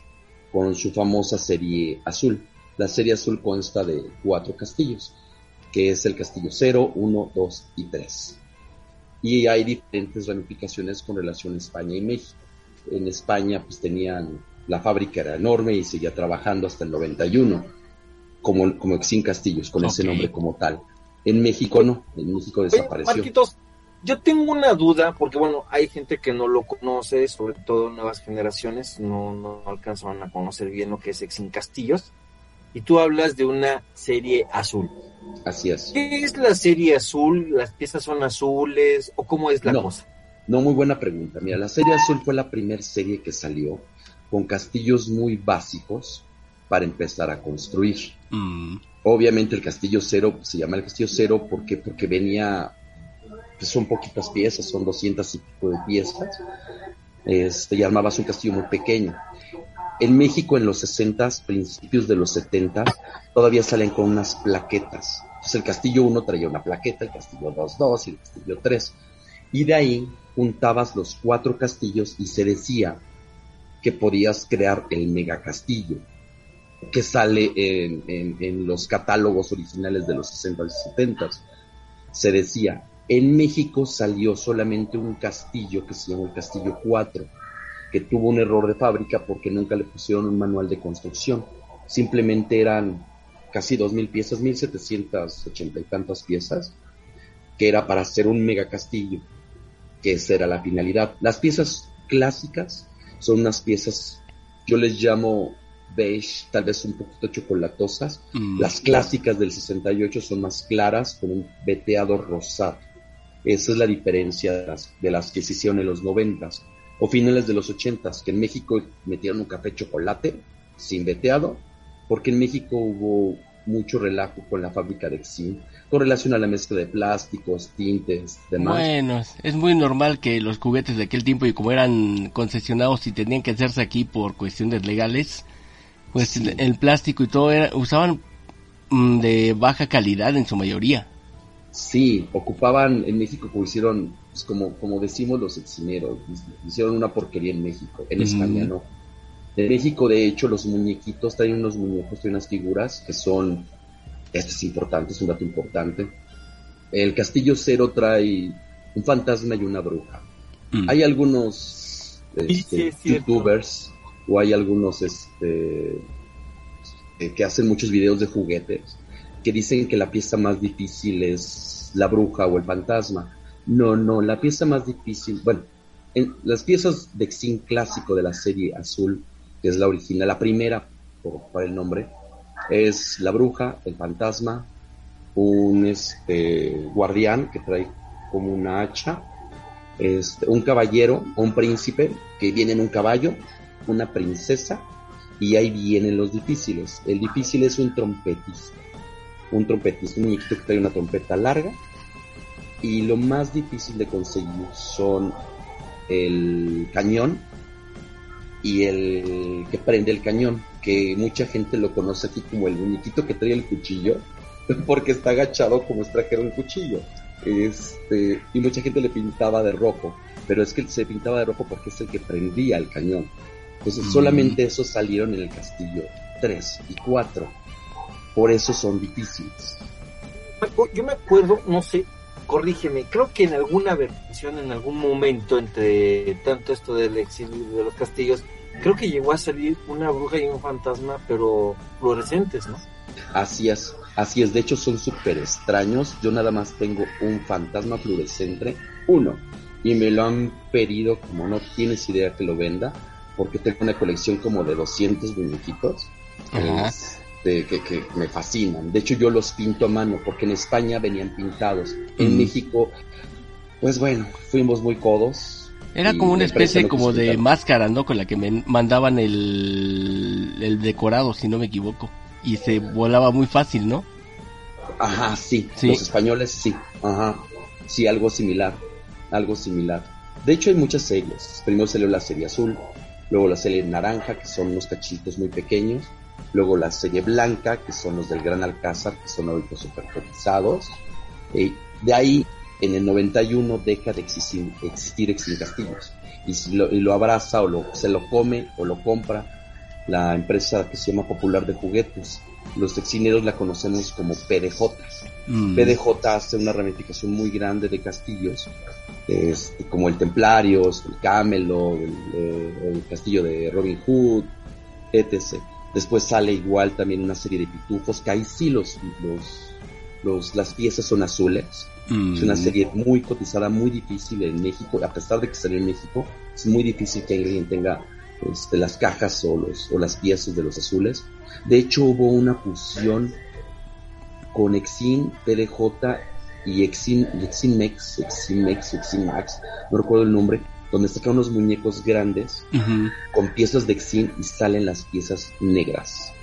con su famosa serie azul. La serie azul consta de cuatro castillos, que es el castillo 0, 1, 2 y 3. Y hay diferentes ramificaciones con relación a España y México. En España pues tenían, la fábrica era enorme y seguía trabajando hasta el 91 como, como Exin Castillos, con ese nombre como tal. En México no, en México desapareció. Marquitos, yo tengo una duda, porque bueno, hay gente que no lo conoce, sobre todo nuevas generaciones, no, no alcanzan a conocer bien lo que es Exin Castillos. Y tú hablas de una serie azul. Así es. ¿Qué es la serie azul? ¿Las piezas son azules? ¿O cómo es la No. cosa? No, muy buena pregunta. Mira, la serie azul fue la primera serie que salió con castillos muy básicos para empezar a construir. Mm, Obviamente el castillo cero se llama el castillo cero ¿por qué? porque venía, pues son poquitas piezas, son 200 y pico de piezas. Este, y armabas un castillo muy pequeño. En México en los 60, principios de los 70, todavía salen con unas plaquetas. Entonces el castillo 1 traía una plaqueta, el castillo 2 2 y el castillo 3. Y de ahí juntabas los cuatro castillos y se decía que podías crear el megacastillo que sale en, en- los catálogos originales de los 60 y 70. Se decía, en México salió solamente un castillo que se llamó el Castillo 4, que tuvo un error de fábrica porque nunca le pusieron un manual de construcción. Simplemente eran casi 2.000 piezas, 1.780 y tantas piezas, que era para hacer un mega castillo, que esa era la finalidad. Las piezas clásicas son unas piezas, yo les llamo beige, tal vez un poquito chocolatosas. mm. Las clásicas del 68 son más claras, con un veteado rosado. Esa es la diferencia de las, de las que se hicieron en los 90 o finales de los 80 que en México metieron un café chocolate sin veteado, porque en México hubo mucho relajo con la fábrica de Exim, con relación a la mezcla de plásticos, tintes, demás. Bueno, es muy normal que los juguetes de aquel tiempo y como eran concesionados y tenían que hacerse aquí por cuestiones legales, pues Sí. el, el plástico y todo era, usaban mm, de baja calidad en su mayoría. Sí, ocupaban en México como hicieron, pues, como, como decimos los exineros, hicieron una porquería en México, en. España no. En México, de hecho, los muñequitos traen unos muñecos, traen unas figuras que son, este es importante, es un dato importante. El Castillo Cero trae un fantasma y una bruja. Mm. Hay algunos este, sí, youtubers o hay algunos este, eh, que hacen muchos videos de juguetes que dicen que la pieza más difícil es la bruja o el fantasma. No, no, la pieza más difícil, bueno, en las piezas de Xin clásico de la serie azul, que es la original, la primera por, el nombre, es la bruja, el fantasma, un este guardián que trae como una hacha, este, un caballero, un príncipe que viene en un caballo, una princesa y ahí vienen los difíciles. El difícil es un trompetista, un trompetista, un muñequito que trae una trompeta larga y lo más difícil de conseguir son el cañón y el que prende el cañón, que mucha gente lo conoce aquí como el muñequito que trae el cuchillo, <laughs> porque está agachado como si trajera un cuchillo. Este, y mucha gente le pintaba de rojo, pero es que se pintaba de rojo porque es el que prendía el cañón. Entonces Mm. solamente esos salieron en el castillo 3 y 4. Por eso son difíciles. Yo me acuerdo, no sé, corrígeme, creo que en alguna versión, en algún momento, entre tanto esto del exilio de los castillos, creo que llegó a salir una bruja y un fantasma, pero fluorescentes, ¿no? Así es, así es. De hecho, son súper extraños. Yo nada más tengo un fantasma fluorescente, uno, y me lo han pedido como no tienes idea que lo venda, porque tengo una colección como de 200 muñequitos este, que, que me fascinan. De hecho, yo los pinto a mano, porque en España venían pintados. En Mm. México, pues bueno, fuimos muy codos. Era como una especie como de máscara, ¿no? Con la que me mandaban el, el decorado, si no me equivoco. Y se volaba muy fácil, ¿no? Ajá, sí, Sí. los españoles sí, ajá, sí, algo similar, algo similar. De hecho hay muchas series, primero salió la serie azul, luego la serie naranja, que son unos cachitos muy pequeños, luego la serie blanca, que son los del Gran Alcázar, que son ahorita super cotizados, de ahí, en el 91, deja de existir, existir Extreme Castillos, y, lo, abraza o se lo come o lo compra la empresa que se llama Popular de Juguetes. Los texineros la conocemos como PDJ. Mm. PDJ hace una ramificación muy grande de castillos, este, como el Templarios, el Camelo, el, eh, el castillo de Robin Hood, etc. Después sale igual también una serie de pitufos, que ahí sí los, los, los, las piezas son azules. Mm. Es una serie muy cotizada, muy difícil en México, a pesar de que salió en México, es muy difícil que alguien tenga este, las cajas o, los, o las piezas de los azules. De hecho, hubo una fusión con Exin, PDJ y Exin, y Exinmex, Exinmex, Exinmax, no recuerdo el nombre, donde sacan unos muñecos grandes con piezas de Exin y salen las piezas negras.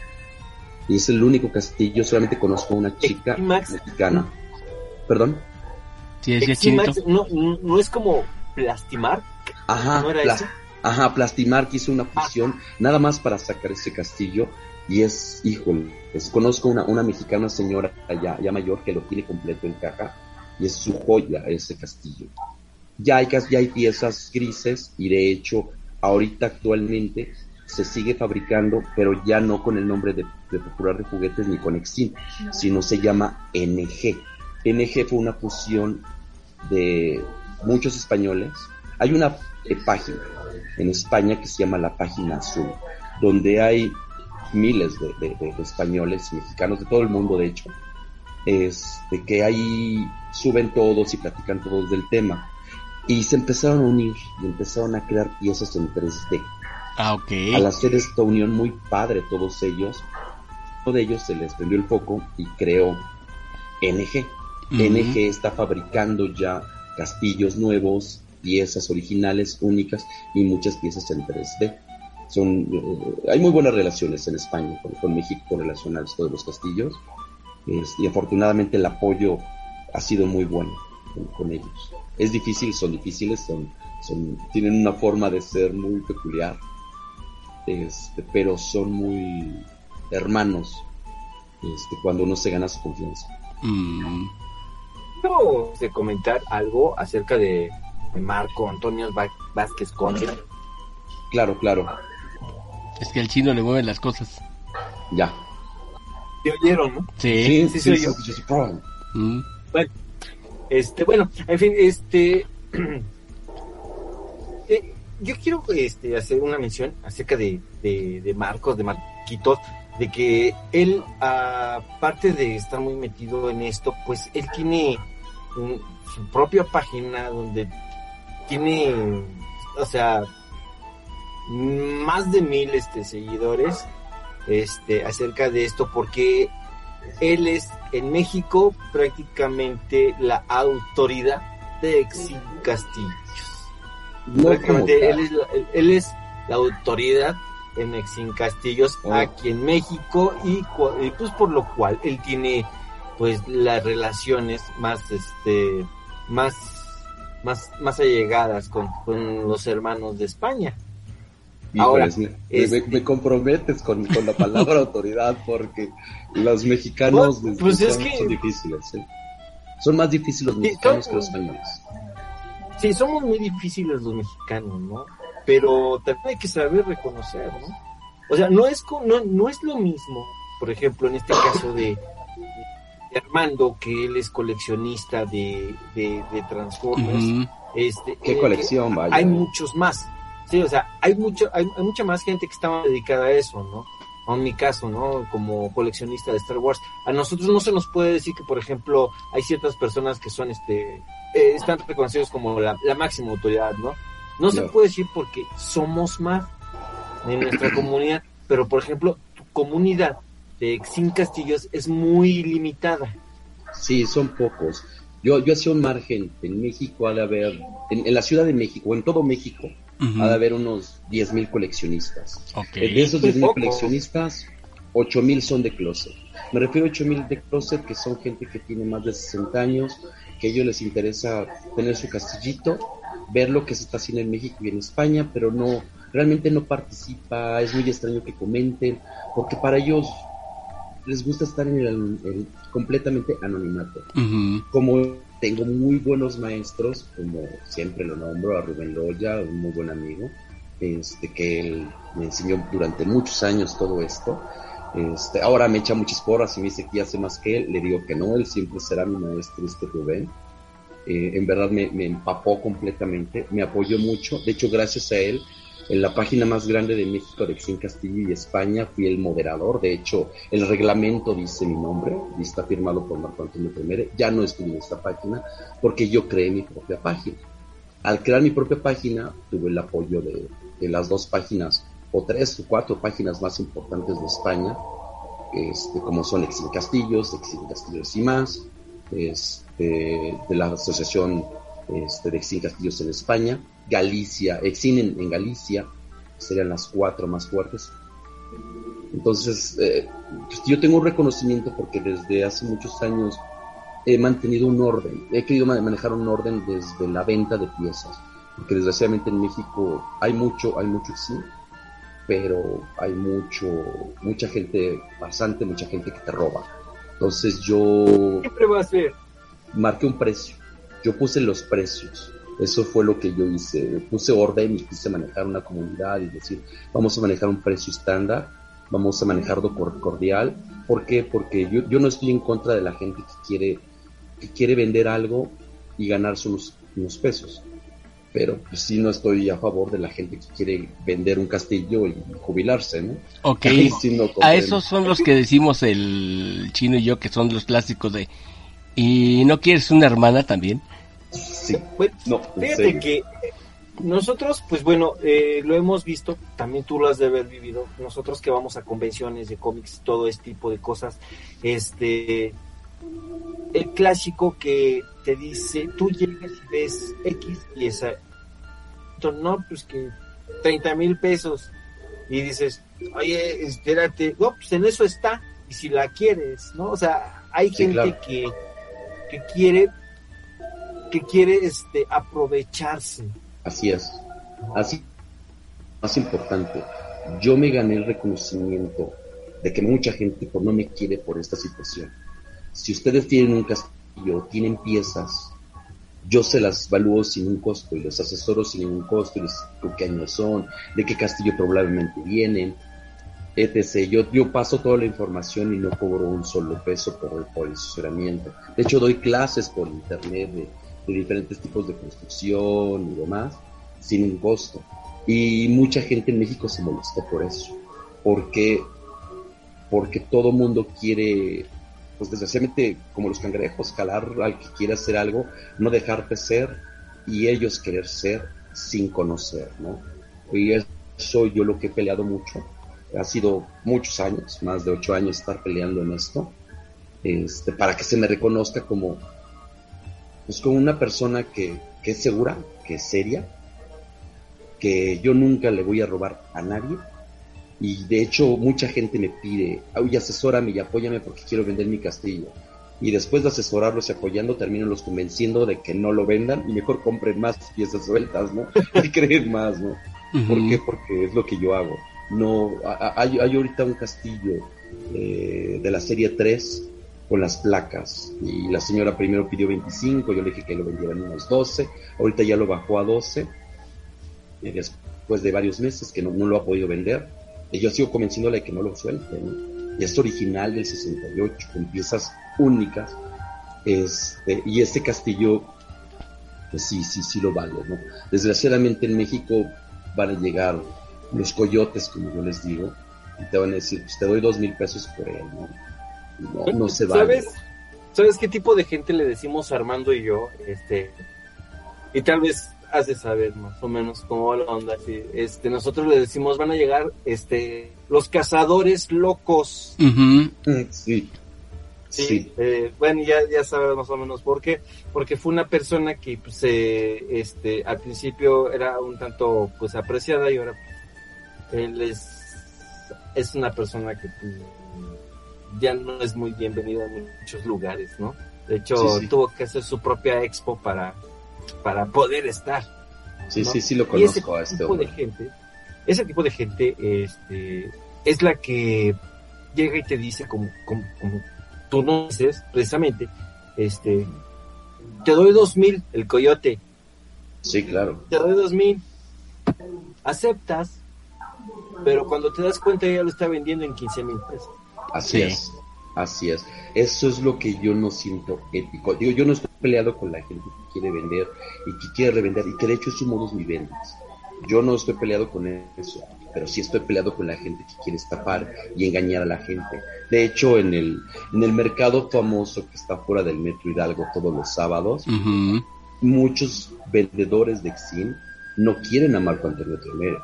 Y es el único castillo, solamente conozco a una chica mexicana. ¿Perdón? Sí, es Eximax, no, no es como Plastimar. Ajá, ¿No era Ajá, Plastimar que hizo una fusión nada más para sacar ese castillo y es, híjole, conozco una, una mexicana señora ya, ya mayor que lo tiene completo en caja y es su joya ese castillo. Ya hay, ya hay piezas grises y de hecho ahorita actualmente se sigue fabricando, pero ya no con el nombre de, Popular de Juguetes ni con Exim, sino se llama NG. NG fue una fusión de muchos españoles. Hay una eh, página en España que se llama la página azul, donde hay miles de, españoles y mexicanos de todo el mundo, de hecho, este, que ahí suben todos y platican todos del tema. Y se empezaron a unir y empezaron a crear piezas en 3D. Ah, ok. Al hacer esta unión muy padre todos ellos, uno de ellos se les prendió el foco y creó NG. NG está fabricando ya castillos nuevos, piezas originales, únicas y muchas piezas en 3D son eh, hay muy buenas relaciones en España con, México con relación a esto de los castillos y afortunadamente el apoyo ha sido muy bueno con, ellos es difícil son difíciles son, son tienen una forma de ser muy peculiar este, pero son muy hermanos este, cuando uno se gana su confianza mm. quiero de comentar algo acerca de, Marco Antonio Vázquez Conde Claro, claro. Es que al chino le mueven las cosas. Ya. ¿Te oyeron, no? Sí, sí, sí, soy yo. Mm. Bueno, este, bueno, en fin, este. <clears throat> Eh, yo quiero este, hacer una mención acerca de, de, Marcos, de Marquitos, de que él, aparte de estar muy metido en esto, pues él tiene su propia página donde tiene, o sea, más de mil este, seguidores este, acerca de esto porque él es en México prácticamente la autoridad de Exil Castillos. él, es la, autoridad en Exin Castillos oh. aquí en México y, pues por lo cual él tiene pues las relaciones más este más más más allegadas con, con los hermanos de España. Ahora, me, comprometes con, la palabra <laughs> autoridad porque los mexicanos pues son difíciles. ¿eh? Son más difíciles los mexicanos que los españoles. Sí, somos muy difíciles los mexicanos, ¿no? Pero también hay que saber reconocer, ¿no? O sea, no es, no, no es lo mismo, por ejemplo, en este caso de, Armando, que él es coleccionista de, de, Transformers. este, ¿Qué eh, colección, vaya? Hay muchos más Sí, o sea, hay mucho, hay, mucha más gente que está dedicada a eso, ¿no? O en mi caso, ¿no? Como coleccionista de Star Wars, a nosotros no se nos puede decir que, por ejemplo, hay ciertas personas que son, este, eh, están reconocidos como la, máxima autoridad, ¿no? No, se puede decir porque somos más en nuestra <clears throat> comunidad, pero, por ejemplo, tu comunidad de Xin Castillos es muy limitada. Sí, son pocos. Yo, yo hacía un margen en México, al haber, en, en la Ciudad de México, en todo México, ha de haber unos 10.000 coleccionistas. De esos 10.000 coleccionistas, 8.000 son de closet. Me refiero a 8.000 de closet que son gente que tiene más de 60 años, que a ellos les interesa tener su castillito, ver lo que se está haciendo en México y en España, pero no, realmente no participa, es muy extraño que comenten, porque para ellos les gusta estar en el, completamente anonimato. Como tengo muy buenos maestros, como siempre lo nombro, a Rubén Loya, un muy buen amigo, este, que él me enseñó durante muchos años todo esto. Este, ahora me echa muchas porras y me dice que hace más que él. Le digo que no, él siempre será mi maestro, este Rubén. Eh, en verdad me, me, empapó completamente, me apoyó mucho. De hecho, gracias a él, en la página más grande de México de Exin Castillo y España fui el moderador. De hecho, el reglamento dice mi nombre y está firmado por Marco Antonio Temere. Ya no estoy en esta página porque yo creé mi propia página. Al crear mi propia página, tuve el apoyo de, las dos páginas o tres o cuatro páginas más importantes de España este, como son Exin Castillos, Exin Castillos y más, este, de la Asociación este, de Exin Castillos en España, Galicia, Exin en, Galicia, serían las cuatro más fuertes. Entonces, eh, pues, yo tengo un reconocimiento porque desde hace muchos años he mantenido un orden, he querido manejar un orden desde la venta de piezas, porque desgraciadamente en México hay mucho, hay mucho Exin, pero hay mucho, mucha gente pasante, mucha gente que te roba. Entonces yo... Siempre va a ser. Marqué un precio. Yo puse los precios. Eso fue lo que yo hice. Puse orden y quise manejar una comunidad y decir, vamos a manejar un precio estándar, vamos a manejarlo cordial. ¿Por qué? Porque yo, yo no estoy en contra de la gente que quiere, que quiere vender algo y ganarse unos, unos pesos pero pues sí no estoy a favor de la gente que quiere vender un castillo y jubilarse, ¿no? Ok, <laughs> a esos son los que decimos el chino y yo que son los clásicos de ¿y no quieres una hermana también? Sí, pues, no, fíjate que nosotros, pues bueno, eh, lo hemos visto, también tú lo has de haber vivido, nosotros que vamos a convenciones de cómics, todo este tipo de cosas, este, el clásico que te dice, tú llegas y ves X y esa, no, pues que 30 mil pesos y dices, oye, espérate, no, pues en eso está, y si la quieres, ¿no? O sea, hay gente que, que quiere, que quiere este aprovecharse. Así es, así, más importante, yo me gané el reconocimiento de que mucha gente no me quiere por esta situación si ustedes tienen un castillo, tienen piezas, yo se las valúo sin un costo y los asesoro sin ningún costo y les digo qué años son, de qué castillo probablemente vienen, etc. Yo, yo paso toda la información y no cobro un solo peso por, por el asesoramiento. De hecho, doy clases por internet de, de diferentes tipos de construcción y demás, sin un costo. Y mucha gente en México se molestó por eso. Porque, porque todo mundo quiere pues desgraciadamente, como los cangrejos, calar al que quiere hacer algo, no dejarte ser y ellos querer ser sin conocer, ¿no? Y eso yo lo que he peleado mucho. Ha sido muchos años, más de ocho años estar peleando en esto, este, para que se me reconozca como, pues como una persona que, que es segura, que es seria, que yo nunca le voy a robar a nadie, y de hecho mucha gente me pide, oye, asesórame y apóyame porque quiero vender mi castillo. Y después de asesorarlos y apoyando, termino los convenciendo de que no lo vendan y mejor compren más piezas sueltas, ¿no? <laughs> y creen más, ¿no? ¿Por qué? Porque es lo que yo hago. No, hay, hay ahorita un castillo eh, de la serie 3 con las placas y la señora primero pidió 25, yo le dije que lo vendieran unos 12, ahorita ya lo bajó a 12, y después de varios meses que no, no lo ha podido vender y yo sigo convenciéndole de que no lo suelte, ¿no? es original del 68, con piezas únicas. Este, y este castillo, pues sí, sí, sí lo vale, ¿no? Desgraciadamente en México van a llegar los coyotes, como yo les digo, y te van a decir, pues te doy dos mil pesos por él, ¿no? No, no se vale. ¿Sabes, ¿Sabes qué tipo de gente le decimos Armando y yo? Este, y tal vez has de saber más o menos cómo va la onda. Este, nosotros le decimos, van a llegar este, los cazadores locos. Sí. Sí, Eh, bueno, ya, ya sabes más o menos por qué. Porque fue una persona que pues, este, al principio era un tanto pues apreciada y ahora pues, él es, es una persona que pues, ya no es muy bienvenida en muchos lugares, ¿no? De hecho, tuvo que hacer su propia expo para para poder estar. Sí, sí, sí lo conozco a este tipo de gente, ese tipo de gente este, es la que llega y te dice como, como, tú no dices, precisamente, este, te doy dos mil, el coyote. Sí, claro. Te doy dos mil. Aceptas, pero cuando te das cuenta ya lo está vendiendo en 15 mil pesos. Así es. Así es. Eso es lo que yo no siento ético. Digo, yo no estoy peleado con la gente que quiere vender y que quiere revender y que de hecho es un modus vivendi. Yo no estoy peleado con eso, pero sí estoy peleado con la gente que quiere estafar y engañar a la gente. De hecho, en el, en el mercado famoso que está fuera del Metro Hidalgo todos los sábados, muchos vendedores de Exim no quieren a Marco Antonio Tremere.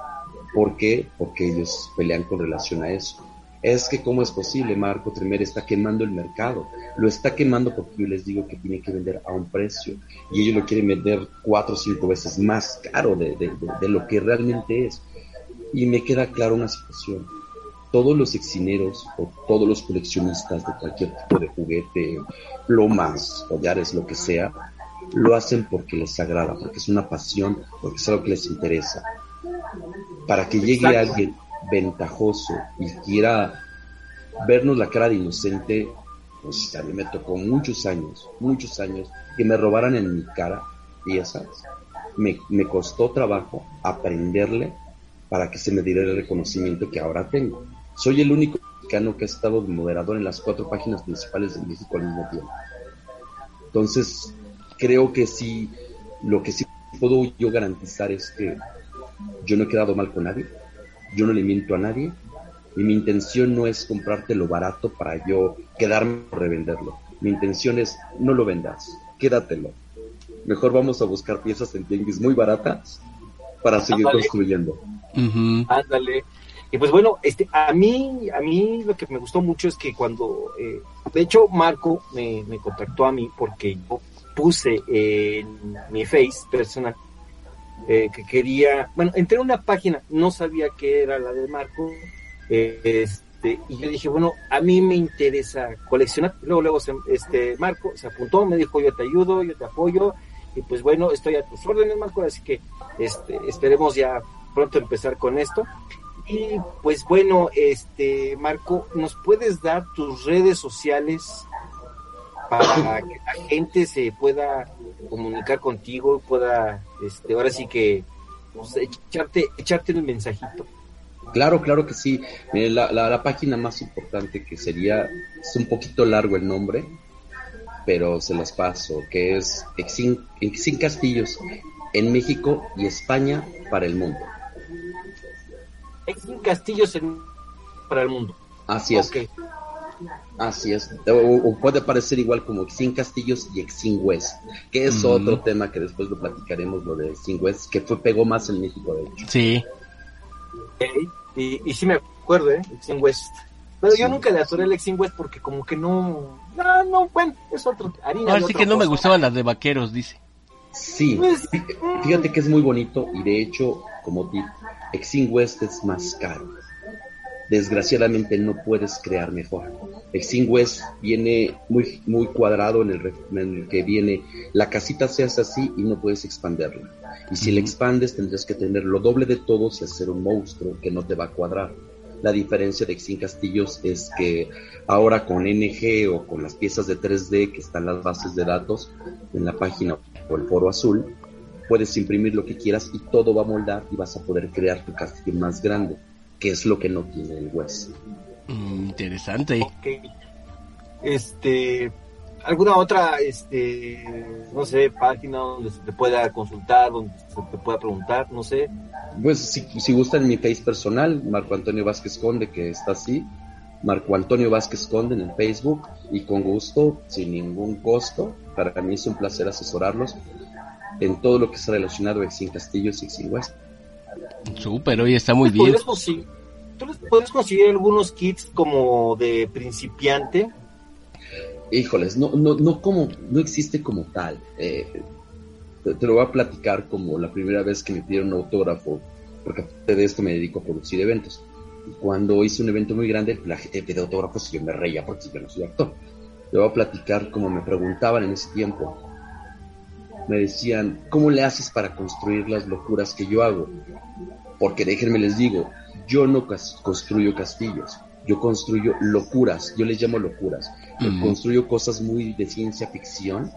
¿Por qué? Porque ellos pelean con relación a eso es que cómo es posible, Marco Tremer está quemando el mercado. Lo está quemando porque yo les digo que tiene que vender a un precio y ellos lo quieren vender cuatro o cinco veces más caro de, de lo que realmente es. Y me queda claro una situación. Todos los exineros o todos los coleccionistas de cualquier tipo de juguete, plomas, collares, lo que sea, lo hacen porque les agrada, porque es una pasión, porque es algo que les interesa. Para que llegue alguien ventajoso y quiera vernos la cara de inocente, pues a mí me tocó muchos años, muchos años, que me robaran en mi cara piezas. Me, me costó trabajo aprenderle para que se me diera el reconocimiento que ahora tengo. Soy el único mexicano que ha estado de moderador en las cuatro páginas principales de México al mismo tiempo. Entonces, creo que sí, lo que sí puedo yo garantizar es que yo no he quedado mal con nadie, yo no le miento a nadie y mi intención no es comprarte lo barato para yo quedarme o revenderlo. Mi intención es no lo vendas, quédatelo. Mejor vamos a buscar piezas en tianguis muy baratas para seguir construyendo. Ándale. Y pues bueno, este, a mí, a mí lo que me gustó mucho es que cuando, eh, de hecho, Marco me, me contactó a mí porque yo puse en mi face personal eh, que quería, bueno, entré una página, no sabía que era la de Marco, eh, este, y yo dije, bueno, a mí me interesa coleccionar. Luego, luego, este, Marco se apuntó, me dijo, yo te ayudo, yo te apoyo, y pues bueno, estoy a tus órdenes, Marco, así que este, esperemos ya pronto empezar con esto. Y pues bueno, este, Marco, ¿nos puedes dar tus redes sociales para que la gente se pueda comunicar contigo, pueda, este, ahora sí que pues, echarte, echarte el mensajito. Claro, claro que sí. La, la, página más importante que sería, es un poquito largo el nombre, pero se los paso, que es Exin, Exin Castillos en México y España para el mundo. Exin Castillos en, para el mundo. Así es. Así es. O, puede parecer igual como Exin Castillos y Exin West, que es otro tema que después lo platicaremos, lo de Exin West, que fue pegó más en México, de hecho. Sí. Y, y sí me acuerdo, ¿eh? Exin West. Pero yo nunca le atoré el Exin West porque como que no... No, no, bueno, es otro... Harina Ahora sí que no me gustaban las de vaqueros, dice. Sí, pues, fíjate que es muy bonito y de hecho, como tip, Exin West es más caro desgraciadamente no puedes crear mejor. Exin West viene muy, muy cuadrado en el, en el, que viene, la casita se hace así y no puedes expanderla. Y si la expandes tendrás que tener lo doble de todos y hacer un monstruo que no te va a cuadrar. La diferencia de Exin Castillos es que ahora con NG o con las piezas de 3D que están las bases de datos en la página o el foro azul, puedes imprimir lo que quieras y todo va a moldar y vas a poder crear tu castillo más grande que es lo que no tiene el West. Mm, interesante. Este, ¿alguna otra, este, no sé, página donde se te pueda consultar, donde se te pueda preguntar, no sé? Pues si, si gustan mi face personal, Marco Antonio Vázquez Conde, que está así, Marco Antonio Vázquez Conde en el Facebook, y con gusto, sin ningún costo, para mí es un placer asesorarlos en todo lo que está relacionado a Exin Castillos y Exin West. Súper, hoy está muy bien. ¿Tú les puedes conseguir algunos kits como de principiante? Híjoles, no, no, no como, no existe como tal. Eh, te, lo voy a platicar como la primera vez que me pidieron un autógrafo, porque aparte de esto me dedico a producir eventos. Y cuando hice un evento muy grande, la gente pide autógrafos y yo me reía porque yo no soy actor. Te voy a platicar como me preguntaban en ese tiempo. Me decían, ¿cómo le haces para construir las locuras que yo hago? Porque déjenme les digo, yo no construyo castillos, yo construyo locuras, yo les llamo locuras. Yo construyo cosas muy de ciencia ficción,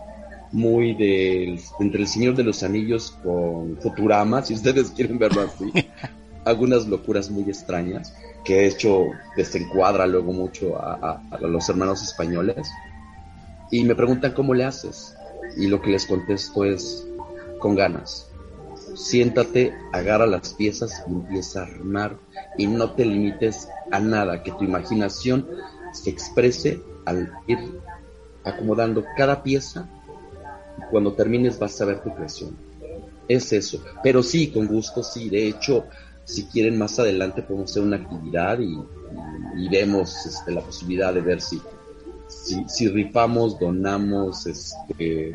muy de entre el Señor de los Anillos con Futurama, si ustedes <laughs> quieren verlo así. <laughs> Algunas locuras muy extrañas que he hecho desencuadra luego mucho a, a los hermanos españoles. Y me preguntan cómo le haces. Y lo que les contesto es con ganas. Siéntate, agarra las piezas y empieza a armar y no te limites a nada, que tu imaginación se exprese al ir acomodando cada pieza y cuando termines vas a ver tu creación. Es eso, pero sí, con gusto, sí, de hecho, si quieren más adelante podemos hacer una actividad y, y vemos este, la posibilidad de ver si, si, rifamos, donamos, este,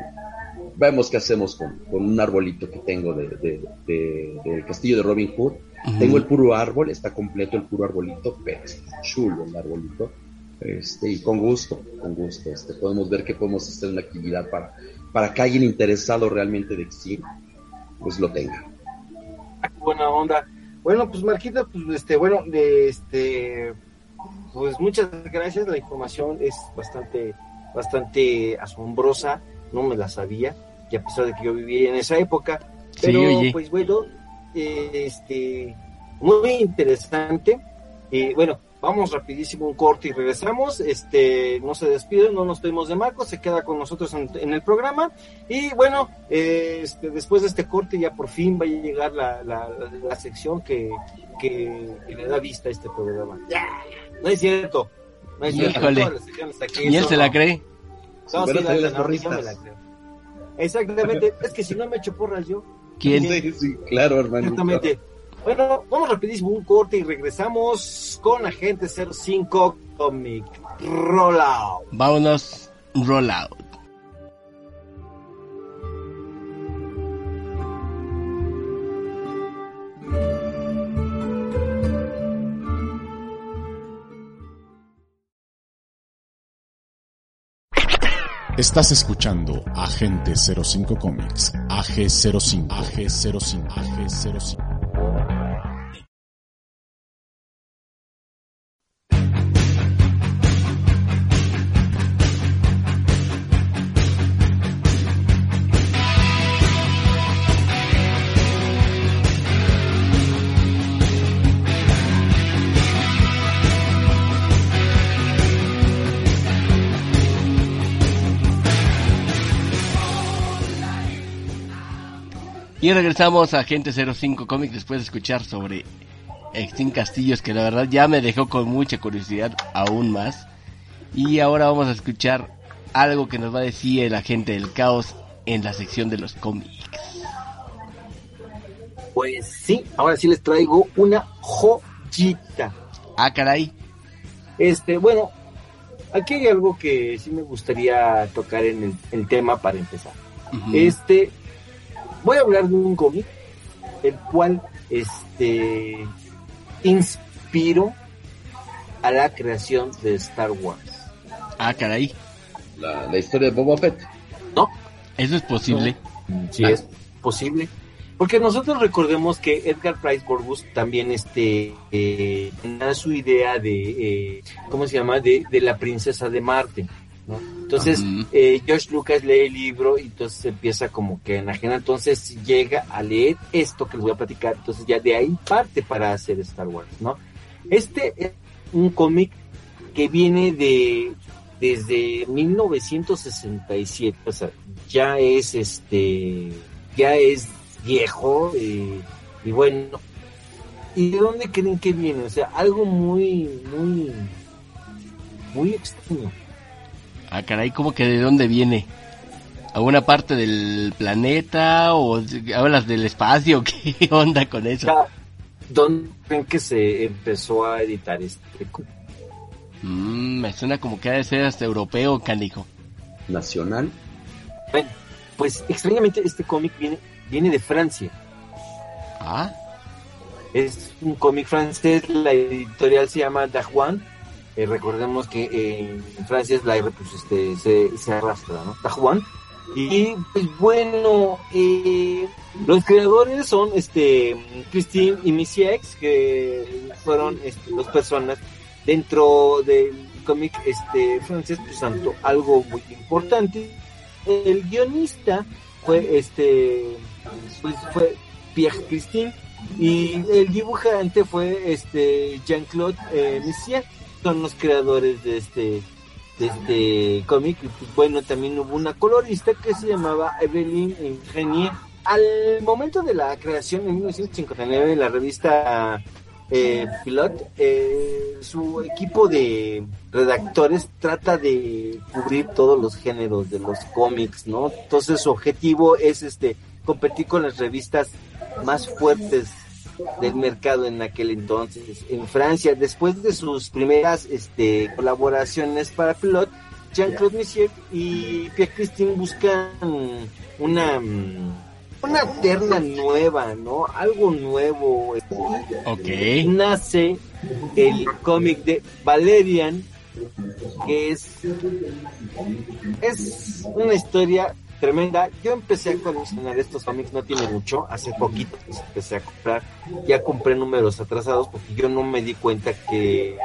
vemos qué hacemos con, un arbolito que tengo de, del castillo de Robin Hood. Tengo el puro árbol, está completo el puro arbolito, pero está chulo el arbolito. Este, y con gusto, con gusto, este, podemos ver que podemos hacer una actividad para, para que alguien interesado realmente de Exir, pues lo tenga. Buena onda. Bueno, pues Marquita, pues este, bueno, de este, pues muchas gracias. La información es bastante, bastante asombrosa. No me la sabía, y a pesar de que yo vivía en esa época, pero pues bueno, este, muy interesante. Y bueno, Vamos rapidísimo un corte y regresamos. Este, no se despiden, no nos pedimos de Marco, se queda con nosotros en, el programa. Y bueno, este, después de este corte ya por fin va a llegar la, la, sección que, que, le da vista a este programa. No es cierto. No es cierto. ¿Y él se la cree? No, sí, la, la, Exactamente. <laughs> es que si no me echo porras yo. ¿Quién? Sí, claro, hermano. Exactamente. Bueno, vamos rapidísimo un corte y regresamos con Agente 05 Comic Rollout. Vámonos, Rollout. Estás escuchando Agente 05 Comics, AG05, AG05, AG05. Y regresamos a Gente 05 Comics después de escuchar sobre Extinct Castillos, que la verdad ya me dejó con mucha curiosidad aún más. Y ahora vamos a escuchar algo que nos va a decir el agente del caos en la sección de los cómics. Pues sí, ahora sí les traigo una joyita. Ah, caray. Este, bueno, aquí hay algo que sí me gustaría tocar en el, tema para empezar. Este, voy a hablar de un cómic el cual este inspiró a la creación de Star Wars. Ah, caray. La, historia de Boba Fett. No. ¿Eso es posible? Sí, es posible. Porque nosotros recordemos que Edgar Price Borbus también este eh, tenía su idea de, eh, ¿cómo se llama? De, de la princesa de Marte. Entonces, eh, George Lucas lee el libro y entonces empieza como que enajena, entonces llega a leer esto que les voy a platicar, entonces ya de ahí parte para hacer Star Wars, ¿no? Este es un cómic que viene de desde 1967, o sea, ya es este, ya es viejo eh, y bueno, ¿y de dónde creen que viene? O sea, algo muy, muy, muy extraño Ah, caray, ¿cómo que de dónde viene? ¿Alguna parte del planeta o hablas del espacio? <laughs> ¿Qué onda con eso? ¿Dónde creen que se empezó a editar este mm, me suena como que ha de ser hasta europeo, canijo. ¿Nacional? Bueno, pues extrañamente este cómic viene, viene de Francia. Ah. Es un cómic francés, la editorial se llama Dajuan eh, recordemos que en Francia es R pues este, se, se arrastra, ¿no? Juan. Y pues bueno, eh, los creadores son este Christine y Missy X, que fueron este, dos personas dentro del cómic este francés, pues tanto algo muy importante. El guionista fue este pues fue Pierre Christine y el dibujante fue este Jean-Claude eh, son los creadores de este de este cómic. Y pues, bueno también hubo una colorista que se llamaba Evelyn Ingenier al momento de la creación en 1959 de la revista eh, Pilot eh, su equipo de redactores trata de cubrir todos los géneros de los cómics no entonces su objetivo es este competir con las revistas más fuertes del mercado en aquel entonces en Francia. Después de sus primeras este, colaboraciones para Pilot, Jean-Claude Messier y Pierre Christine buscan una una terna nueva, ¿no? Algo nuevo. Ok. Nace el cómic de Valerian, que es, es una historia tremenda. Yo empecé a coleccionar estos cómics, no tiene mucho, hace poquito empecé a comprar. Ya compré números atrasados porque yo no me di cuenta que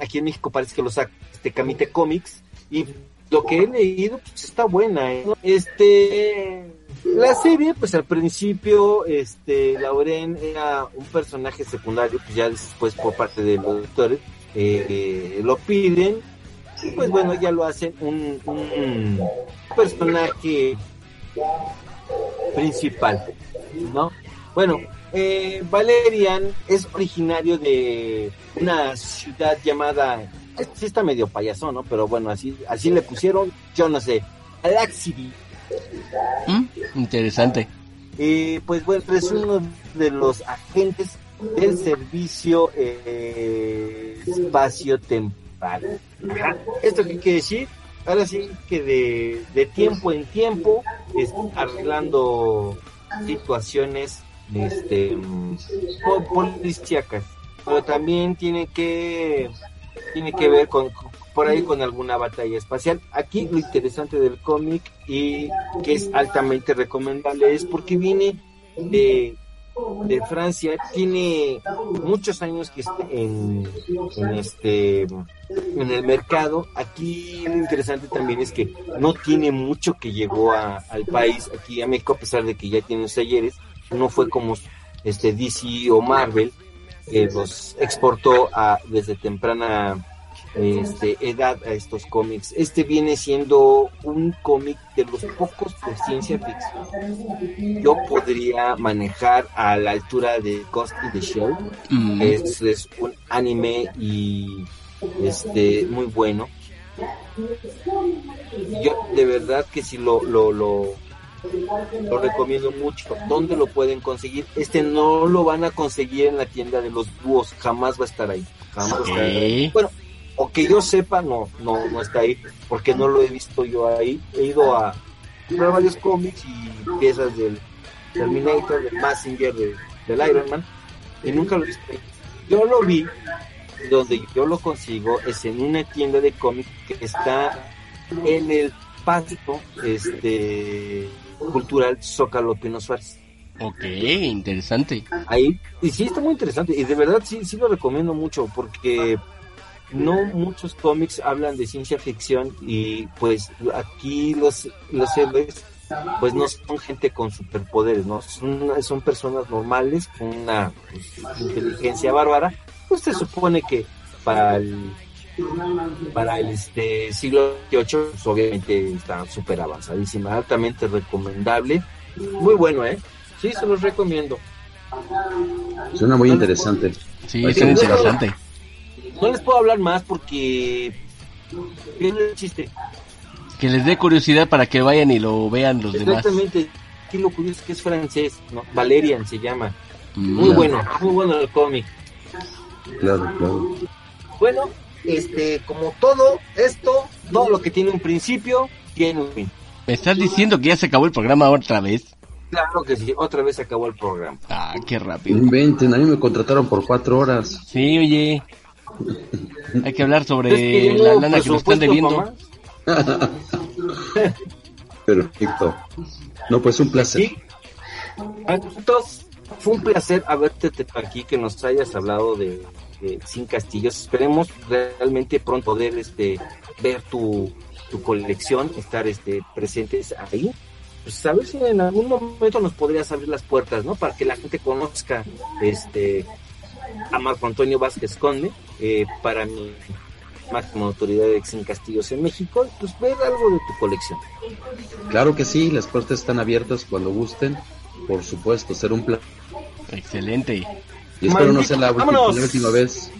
aquí en México parece que lo saca este Camite Comics y lo que he leído pues está buena. ¿eh? Este la serie, pues al principio, este, Lauren era un personaje secundario, pues ya después por parte de los doctores eh, lo piden, y pues bueno, ya lo hacen un, un personaje principal, ¿no? Bueno, eh, Valerian es originario de una ciudad llamada, sí está medio payaso, ¿no? Pero bueno, así, así le pusieron, yo no sé, Alaxibi ¿Mm? Interesante. Eh, pues bueno, es uno de los agentes del servicio eh, espacio-temporal. ¿Esto qué quiere decir? Ahora sí que de, de tiempo en tiempo arreglando situaciones este policíacas, pero también tiene que tiene que ver con, por ahí con alguna batalla espacial. Aquí lo interesante del cómic y que es altamente recomendable es porque viene de, de Francia, tiene muchos años que está en, en este en el mercado. Aquí lo interesante también es que no tiene mucho que llegó a, al país, aquí a México, a pesar de que ya tiene los talleres, no fue como este DC o Marvel, que los exportó a, desde temprana este, edad a estos cómics. Este viene siendo un cómic de los pocos de ciencia ficción. Yo podría manejar a la altura de Ghost in the Shell. Mm. Es, es un anime y este muy bueno. Yo de verdad que si lo, lo, lo, lo recomiendo mucho. ¿Dónde lo pueden conseguir? Este no lo van a conseguir en la tienda de los búhos, jamás va a estar ahí. Jamás va a estar ahí. Bueno, o que yo sepa, no, no, no está ahí, porque no lo he visto yo ahí. He ido a comprar varios cómics y piezas del Terminator, del Massinger, de- del Iron Man, y nunca lo he visto ahí. Yo lo vi, donde yo lo consigo, es en una tienda de cómics que está en el pasto este, cultural Zócalo Pino Suárez. Ok, interesante. Ahí, y sí está muy interesante, y de verdad sí, sí lo recomiendo mucho, porque no muchos cómics hablan de ciencia ficción y pues aquí los, los héroes pues no son gente con superpoderes, ¿no? Son, son personas normales con una pues, inteligencia bárbara. Pues se supone que para el para el este siglo XVIII pues, obviamente está súper avanzadísima, altamente recomendable. Muy bueno, ¿eh? Sí, se los recomiendo. Suena muy interesante. Sí, es buscarlo. interesante. No les puedo hablar más porque pierde el chiste. Que les dé curiosidad para que vayan y lo vean los demás. Exactamente. Aquí lo curioso es que es francés, ¿no? Valerian se llama. Muy bueno, muy bueno el cómic. Claro, claro. Bueno, este, como todo esto, todo lo que tiene un principio, tiene un fin. ¿Me estás diciendo que ya se acabó el programa otra vez? Claro que sí, otra vez acabó el programa. Ah, qué No rápido. inventen, a mí me contrataron por cuatro horas. Sí, oye. <laughs> Hay que hablar Es sobre que la lana que nos están debiendo. <laughs> Perfecto. No, pues un placer. Sí. Entonces, fue un placer haberte te- aquí, que nos hayas hablado de, de Sin Castillos. Esperemos realmente pronto poder este, ver tu, tu colección, estar este, presentes ahí. Pues a ver si en algún momento nos podrías abrir las puertas, ¿no? Para que la gente conozca este, a Marco Antonio Vázquez Conde, eh, para mi máxima autoridad de Sin Castillos en México, pues ver algo de tu colección. Claro que sí, las puertas están abiertas cuando gusten. Por supuesto, será un placer. Excelente. Y espero no sea la última, vámonos. la última vez.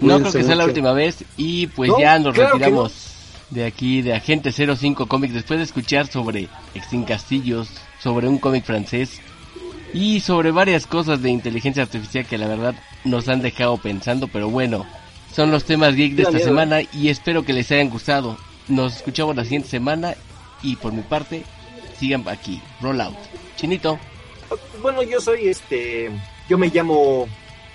No Cuídense creo que sea la última vez. Y pues No, ya nos claro retiramos de aquí, de Agente 05 Comics, después de escuchar sobre Extin Castillos, sobre un cómic francés. y sobre varias cosas de inteligencia artificial que la verdad nos han dejado pensando, pero bueno, son los temas geek de esta semana y espero que les hayan gustado. Nos escuchamos la siguiente semana y por mi parte, sigan aquí, Rollout. Chinito. Bueno, yo soy este, yo me llamo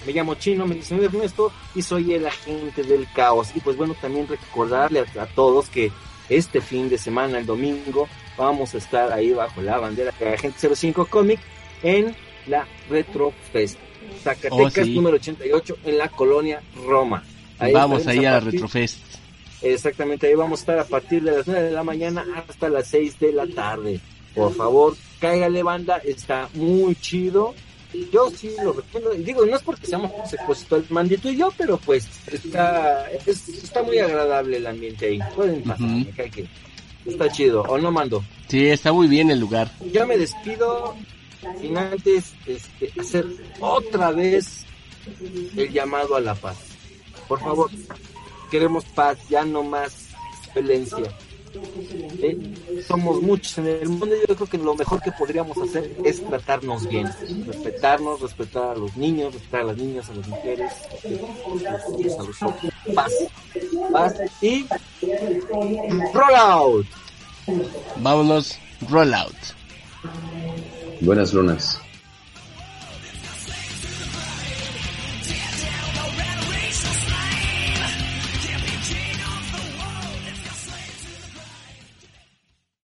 me llamo Chino, me dicen Ernesto y soy el agente del caos. Y pues bueno, también recordarle a, todos que este fin de semana, el domingo, vamos a estar ahí bajo la bandera de Agente 05 Comic en la Retro Fest. Zacatecas oh, número 88 en la colonia Roma. Ahí vamos ahí a, la Retro Fest. Exactamente, ahí vamos a estar a partir de las 9 de la mañana hasta las 6 de la tarde. Por favor, cáigale banda, está muy chido yo sí lo recomiendo. Digo, no es porque seamos expuestos el mandito y yo, pero pues está, está muy agradable el ambiente ahí. Pueden pasar, que está chido. ¿O no mando? Sí, está muy bien el lugar. Yo me despido sin antes este, hacer otra vez el llamado a la paz. Por favor, queremos paz, ya no más violencia ¿eh? somos muchos en el mundo y yo creo que lo mejor que podríamos hacer es tratarnos bien, respetarnos, respetar a los niños, respetar a las niñas, a las mujeres, a los hombres. Paz, paz y roll out. Vámonos, roll out. Buenas lunas.